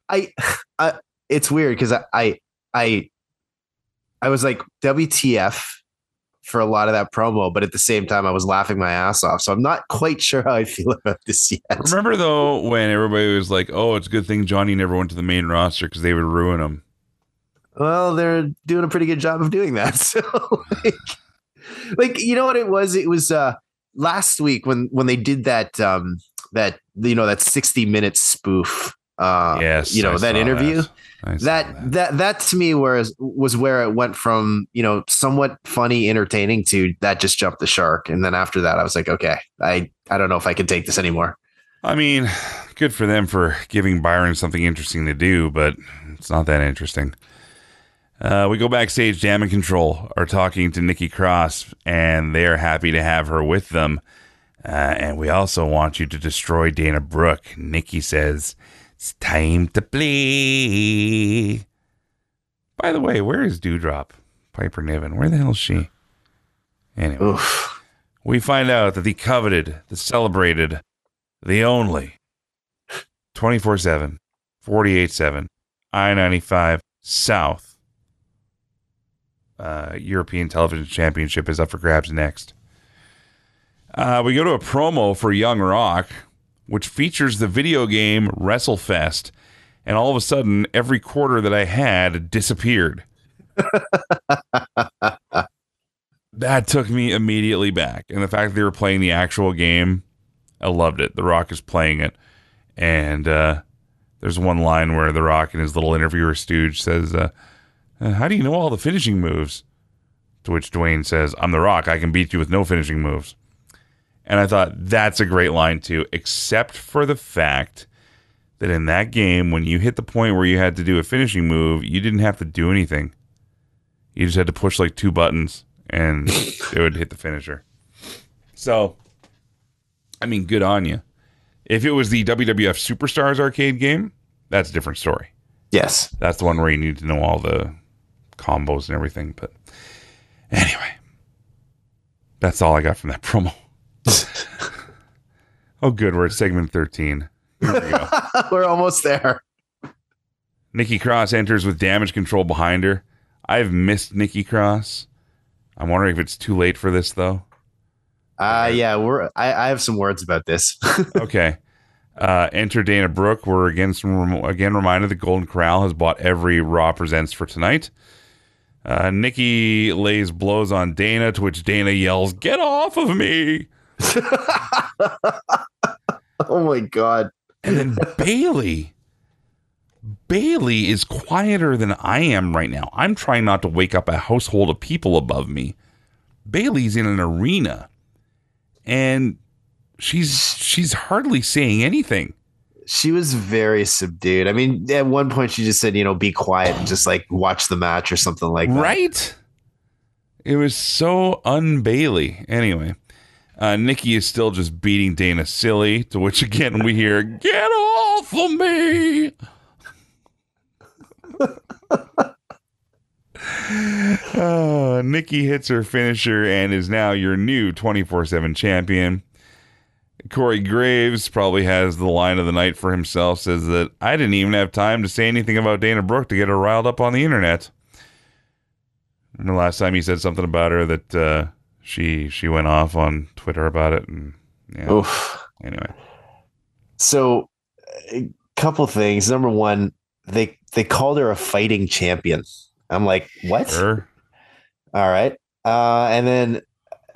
I, I it's weird because I, I, I, I was like WTF for a lot of that promo, but at the same time, I was laughing my ass off. So I'm not quite sure how I feel about this yet. Remember though when everybody was like, "Oh, it's a good thing Johnny never went to the main roster because they would ruin him." Well, they're doing a pretty good job of doing that. So, like, like you know what it was? It was uh last week when when they did that um that you know that 60 minute spoof uh yes, you know I that interview that. That, that that to me was was where it went from you know somewhat funny entertaining to that just jumped the shark and then after that i was like okay i i don't know if i can take this anymore I mean, good for them for giving Byron something interesting to do, but it's not that interesting. Uh, we go backstage. Damage Control are talking to Nikki Cross, and they are happy to have her with them. Uh, and we also want you to destroy Dana Brooke. Nikki says, It's time to play. By the way, where is Doudrop? Piper Niven. Where the hell is she? Anyway. Oof. we find out that the coveted, the celebrated, the only 24 7, 48 7, I 95 South uh, European Television Championship is up for grabs next. Uh, we go to a promo for Young Rock, which features the video game WrestleFest. And all of a sudden, every quarter that I had disappeared. that took me immediately back. And the fact that they were playing the actual game, I loved it. The Rock is playing it. And uh, there's one line where The Rock and his little interviewer stooge says, uh, uh, How do you know all the finishing moves? To which Dwayne says, I'm The Rock. I can beat you with no finishing moves. And I thought that's a great line too, except for the fact that in that game, when you hit the point where you had to do a finishing move, you didn't have to do anything. You just had to push like two buttons and it would hit the finisher. So, I mean, good on you. If it was the WWF Superstars arcade game, that's a different story. yes That's the one where you need to know all the combos and everything. But anyway, that's all I got from that promo. oh, good. We're at segment 13. Here we go. we're almost there Nikki Cross enters with damage control behind her. I've missed Nikki Cross. I'm wondering if it's too late for this, though. uh yeah we're i, I have some words about this Okay. Uh, enter Dana Brooke. We're again some, again reminded the Golden Corral has bought every Raw presents for tonight. Uh, Nikki lays blows on Dana, to which Dana yells, "Get off of me!" oh my god And then Bayley, Bayley is quieter than I am right now. I'm trying not to wake up a household of people above me. Bayley's in an arena, and she's she's hardly saying anything. she was very subdued i mean at one point she just said you know be quiet and just like watch the match or something like that Right? It was so un Bayley. Anyway, uh, Nikki is still just beating Dana silly, to which again we hear, Get off of me! uh, Nikki hits her finisher and is now your new 24 7 champion. Corey Graves probably has the line of the night for himself, says that I didn't even have time to say anything about Dana Brooke to get her riled up on the internet. And the last time he said something about her that uh, she she went off on Twitter about it, and yeah. Oof. Anyway, So, a couple things. Number one, they they called her a fighting champion. I'm like, what? sure. All right. Uh, and then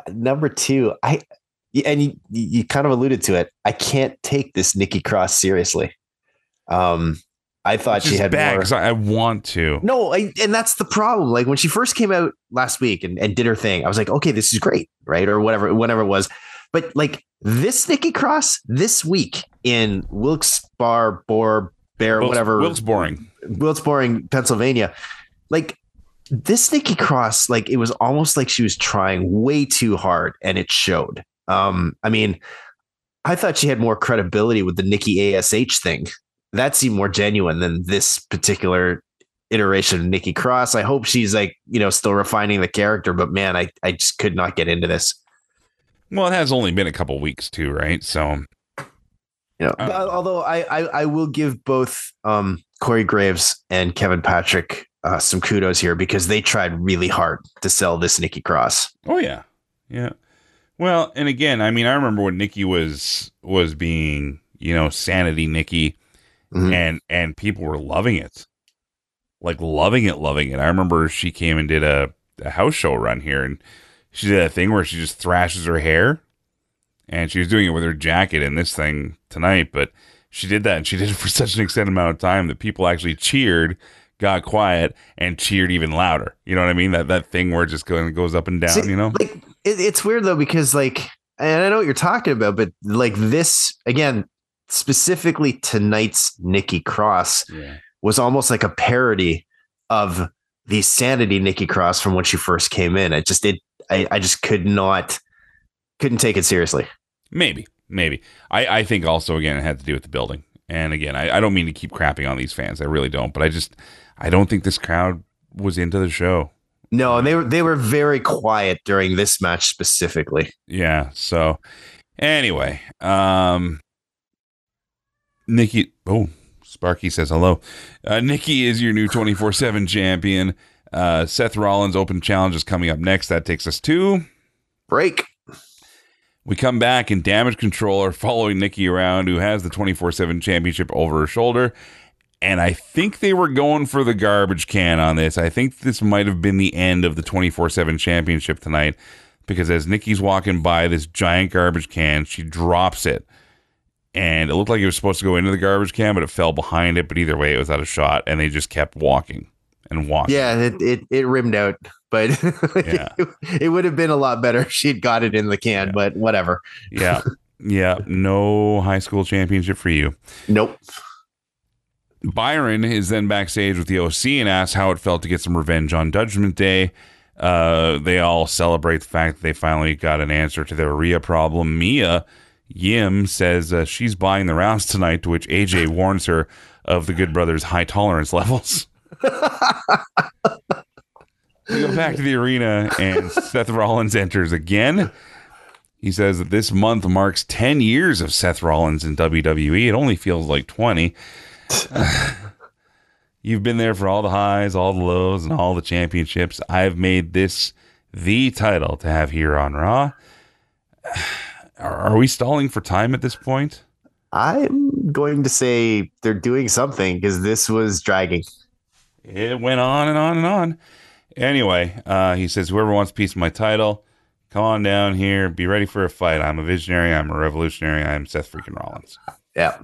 number two, I and you you kind of alluded to it. I can't take this Nikki Cross seriously. Um, I thought she had bad more. I, I want to. No, I, and that's the problem. Like when she first came out last week and, and did her thing, I was like, okay, this is great, right? Or whatever, whatever it was. But like this Nikki Cross this week in Wilkes Bar, Bor, Bear, Wilkes- whatever, Wilkes boring. Wilkes-Barre, Pennsylvania. Like this Nikki Cross, like it was almost like she was trying way too hard, and it showed. Um, I mean, I thought she had more credibility with the Nikki Ash thing. That seemed more genuine than this particular iteration of Nikki Cross. I hope she's like, you know, still refining the character, but man, I, I just could not get into this. Well, it has only been a couple weeks too, right? So You know, Uh, although I, I I will give both um Corey Graves and Kevin Patrick uh, some kudos here because they tried really hard to sell this Nikki Cross. Oh yeah, yeah. Well, and again, I mean, I remember when Nikki was was being, you know, sanity Nikki, Mhm. and and people were loving it, like loving it, loving it. I remember she came and did a, a house show run here, and she did a thing where she just thrashes her hair, and she was doing it with her jacket in this thing tonight, but she did that, and she did it for such an extended amount of time that people actually cheered. Got quiet and cheered even louder. You know what I mean? That that thing where it just goes goes up and down. See, you know? like it, it's weird though because like, and I know what you're talking about, but like this again, specifically tonight's Nikki Cross Yeah. was almost like a parody of the sanity Nikki Cross from when she first came in. It just it I, I just could not couldn't take it seriously. Maybe, maybe. I, I think also again it had to do with the building. And again, I, I don't mean to keep crapping on these fans. I really don't. But I just I don't think this crowd was into the show. No, and they were they were very quiet during this match specifically. Yeah. So anyway, um Nikki oh Sparky says hello. Uh, Nikki is your new 24-7 champion. Uh, Seth Rollins Open Challenge is coming up next. That takes us to Break. We come back and Damage Control are following Nikki around, who has the 24 7 championship over her shoulder. And I think they were going for the garbage can on this. I think this might have been the end of the 24 7 championship tonight because as Nikki's walking by this giant garbage can, she drops it. And it looked like it was supposed to go into the garbage can, but it fell behind it. But either way, it was out of shot. And they just kept walking and walking. Yeah, it, it it rimmed out, but Yeah. it, it would have been a lot better if she'd got it in the can, Yeah. but whatever. Yeah. Yeah. No high school championship for you. Nope. Byron is then backstage with the OC and asks how it felt to get some revenge on Judgment Day. Uh, they all celebrate the fact that they finally got an answer to their Rhea problem. Mia Yim says uh, she's buying the rounds tonight, to which AJ warns her of the Good Brothers' high tolerance levels. we go back to the arena, and Seth Rollins enters again. He says that this month marks 10 years of Seth Rollins in WWE. It only feels like 20. You've been there for all the highs, all the lows, and all the championships. I've made this the title to have here on Raw. Are, are we stalling for time at this point? I'm going to say they're doing something because this was dragging. It went on and on and on. Anyway, uh, he says, Whoever wants a piece of my title, come on down here. Be ready for a fight. I'm a visionary. I'm a revolutionary. I'm Seth freaking Rollins. Yeah.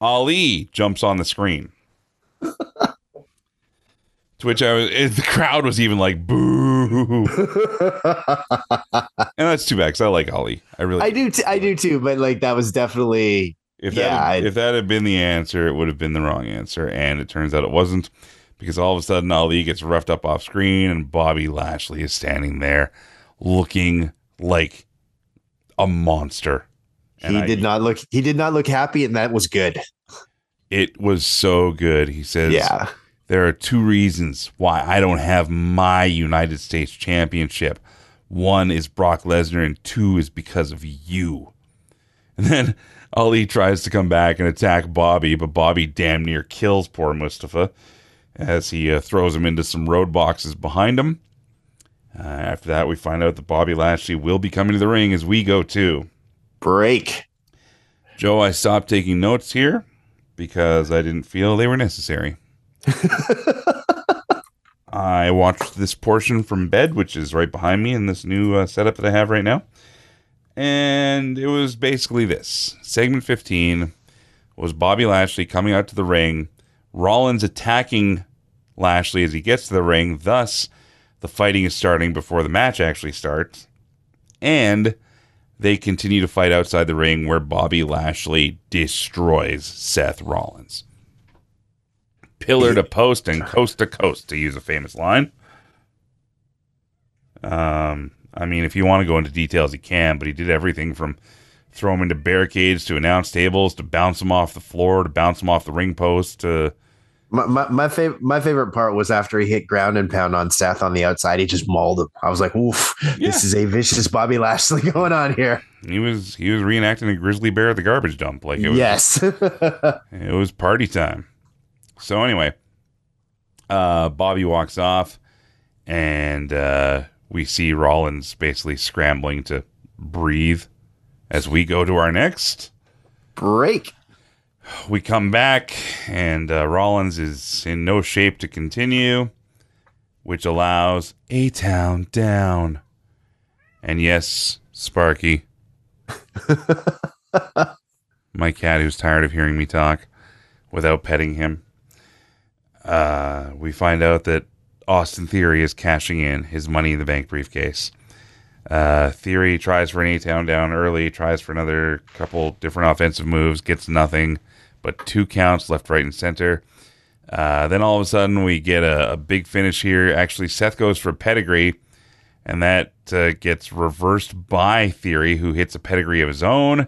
Ali jumps on the screen. to which I was, eh, the crowd was even like, boo. and that's too bad because I like Ali. I really I do. T- I do too. But like that was definitely. If Yeah, that had, I- if that had been the answer, it would have been the wrong answer, and it turns out it wasn't because all of a sudden Ali gets roughed up off screen, and Bobby Lashley is standing there looking like a monster. And he I- did not look. He did not look happy, and that was good. It was so good. He says, Yeah. There are two reasons why I don't have my United States Championship. One is Brock Lesnar, and two is because of you. And then Ali tries to come back and attack Bobby, but Bobby damn near kills poor Mustafa as he uh, throws him into some road boxes behind him. Uh, after that, we find out that Bobby Lashley will be coming to the ring as we go too. Break. Joe, I stopped taking notes here because I didn't feel they were necessary. I watched this portion from bed, which is right behind me in this new uh, setup that I have right now. And it was basically this segment 15 was Bobby Lashley coming out to the ring, Rollins attacking Lashley as he gets to the ring. Thus, the fighting is starting before the match actually starts. And they continue to fight outside the ring where Bobby Lashley destroys Seth Rollins. Pillar to post and coast to coast, to use a famous line. Um, I mean, if you want to go into details, he can, but he did everything from throw him into barricades to announce tables to bounce him off the floor to bounce him off the ring post to My my my, fav- my favorite part was after he hit ground and pound on Seth on the outside. He just mauled him. I was like, "Oof, this is a vicious Bobby Lashley going on here." he was he was reenacting a grizzly bear at the garbage dump like it was Yes, It was party time. So anyway, uh, Bobby walks off, and uh, we see Rollins basically scrambling to breathe as we go to our next. break. We come back, and uh, Rollins is in no shape to continue, which allows A Town down. And yes, Sparky, my cat who's tired of hearing me talk without petting him. Uh, we find out that Austin Theory is cashing in his money in the bank briefcase. Uh, Theory tries for an A town down early, tries for another couple different offensive moves, gets nothing, but two counts left, right, and center. Uh, then all of a sudden, we get a, a big finish here. Actually, Seth goes for pedigree, and that uh, gets reversed by Theory, who hits a pedigree of his own.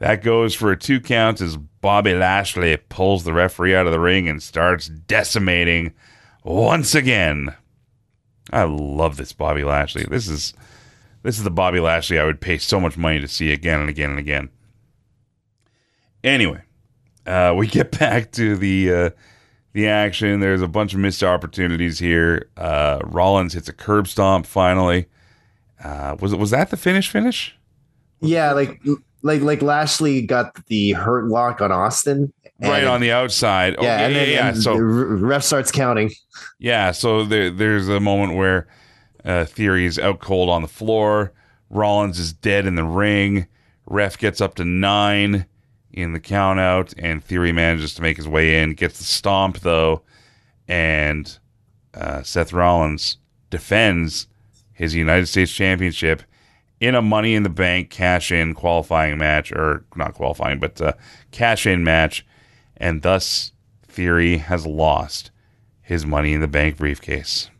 That goes for a two count as Bobby Lashley pulls the referee out of the ring and starts decimating once again. I love this Bobby Lashley. This is this is the Bobby Lashley I would pay so much money to see again and again and again. Anyway, uh, we get back to the uh, the action. There's a bunch of missed opportunities here. Uh, Rollins hits a curb stomp finally. Uh, was was that the finish? Finish? Yeah, like like like Lashley got the hurt lock on Austin. right on the outside. Oh, Yeah, yeah, and yeah, then yeah. and So ref starts counting. yeah, so there, there's a moment where uh, Theory is out cold on the floor. Rollins is dead in the ring. Ref gets up to nine in the count out, and Theory manages to make his way in. Gets the stomp though, and uh, Seth Rollins defends his United States Championship in a Money in the Bank cash in qualifying match, or not qualifying, but uh, cash in match, and thus Theory has lost his Money in the Bank briefcase.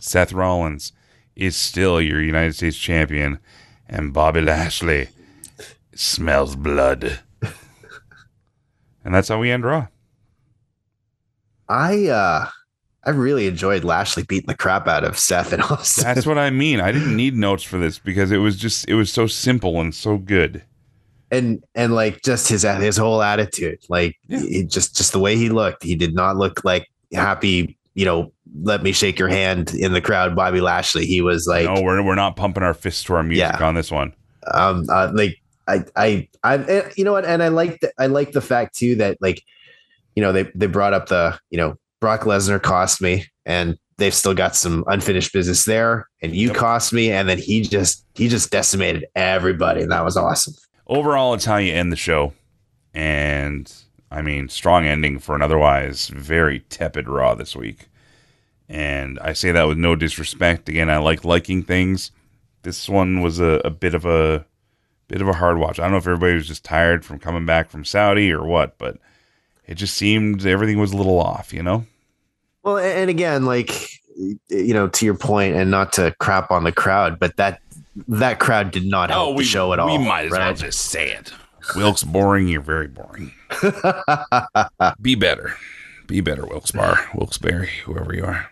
Seth Rollins is still your United States champion, and Bobby Lashley smells blood. and that's how we end Raw. I uh I really enjoyed Lashley beating the crap out of Seth and Austin. That's what I mean. I didn't need notes for this because it was just it was so simple and so good. and and like just his his whole attitude, like Yeah. he just just the way he looked. He did not look like happy. You know, let me shake your hand in the crowd, Bobby Lashley. He was like, no, we're we're not pumping our fists to our music Yeah. on this one. um, uh, like I I I you know what? And I like the, I like the fact too that like you know they they brought up the you know Brock Lesnar cost me and. They've still got some unfinished business there, and you Yep. cost me, and then he just he just decimated everybody, and that was awesome. Overall, it's how you end the show. And I mean, strong ending for an otherwise very tepid Raw this week. And I say that with no disrespect. Again, I like liking things. This one was a, a bit of a bit of a hard watch. I don't know if everybody was just tired from coming back from Saudi or what, but it just seemed everything was a little off, you know? Well, and again, like you know, to your point, and not to crap on the crowd, but that that crowd did not help oh, the show at all. Oh, We might as well just say it. Wilkes boring, you're very boring. Be better. Be better, Wilkes Bar, Wilkes Barre, whoever you are.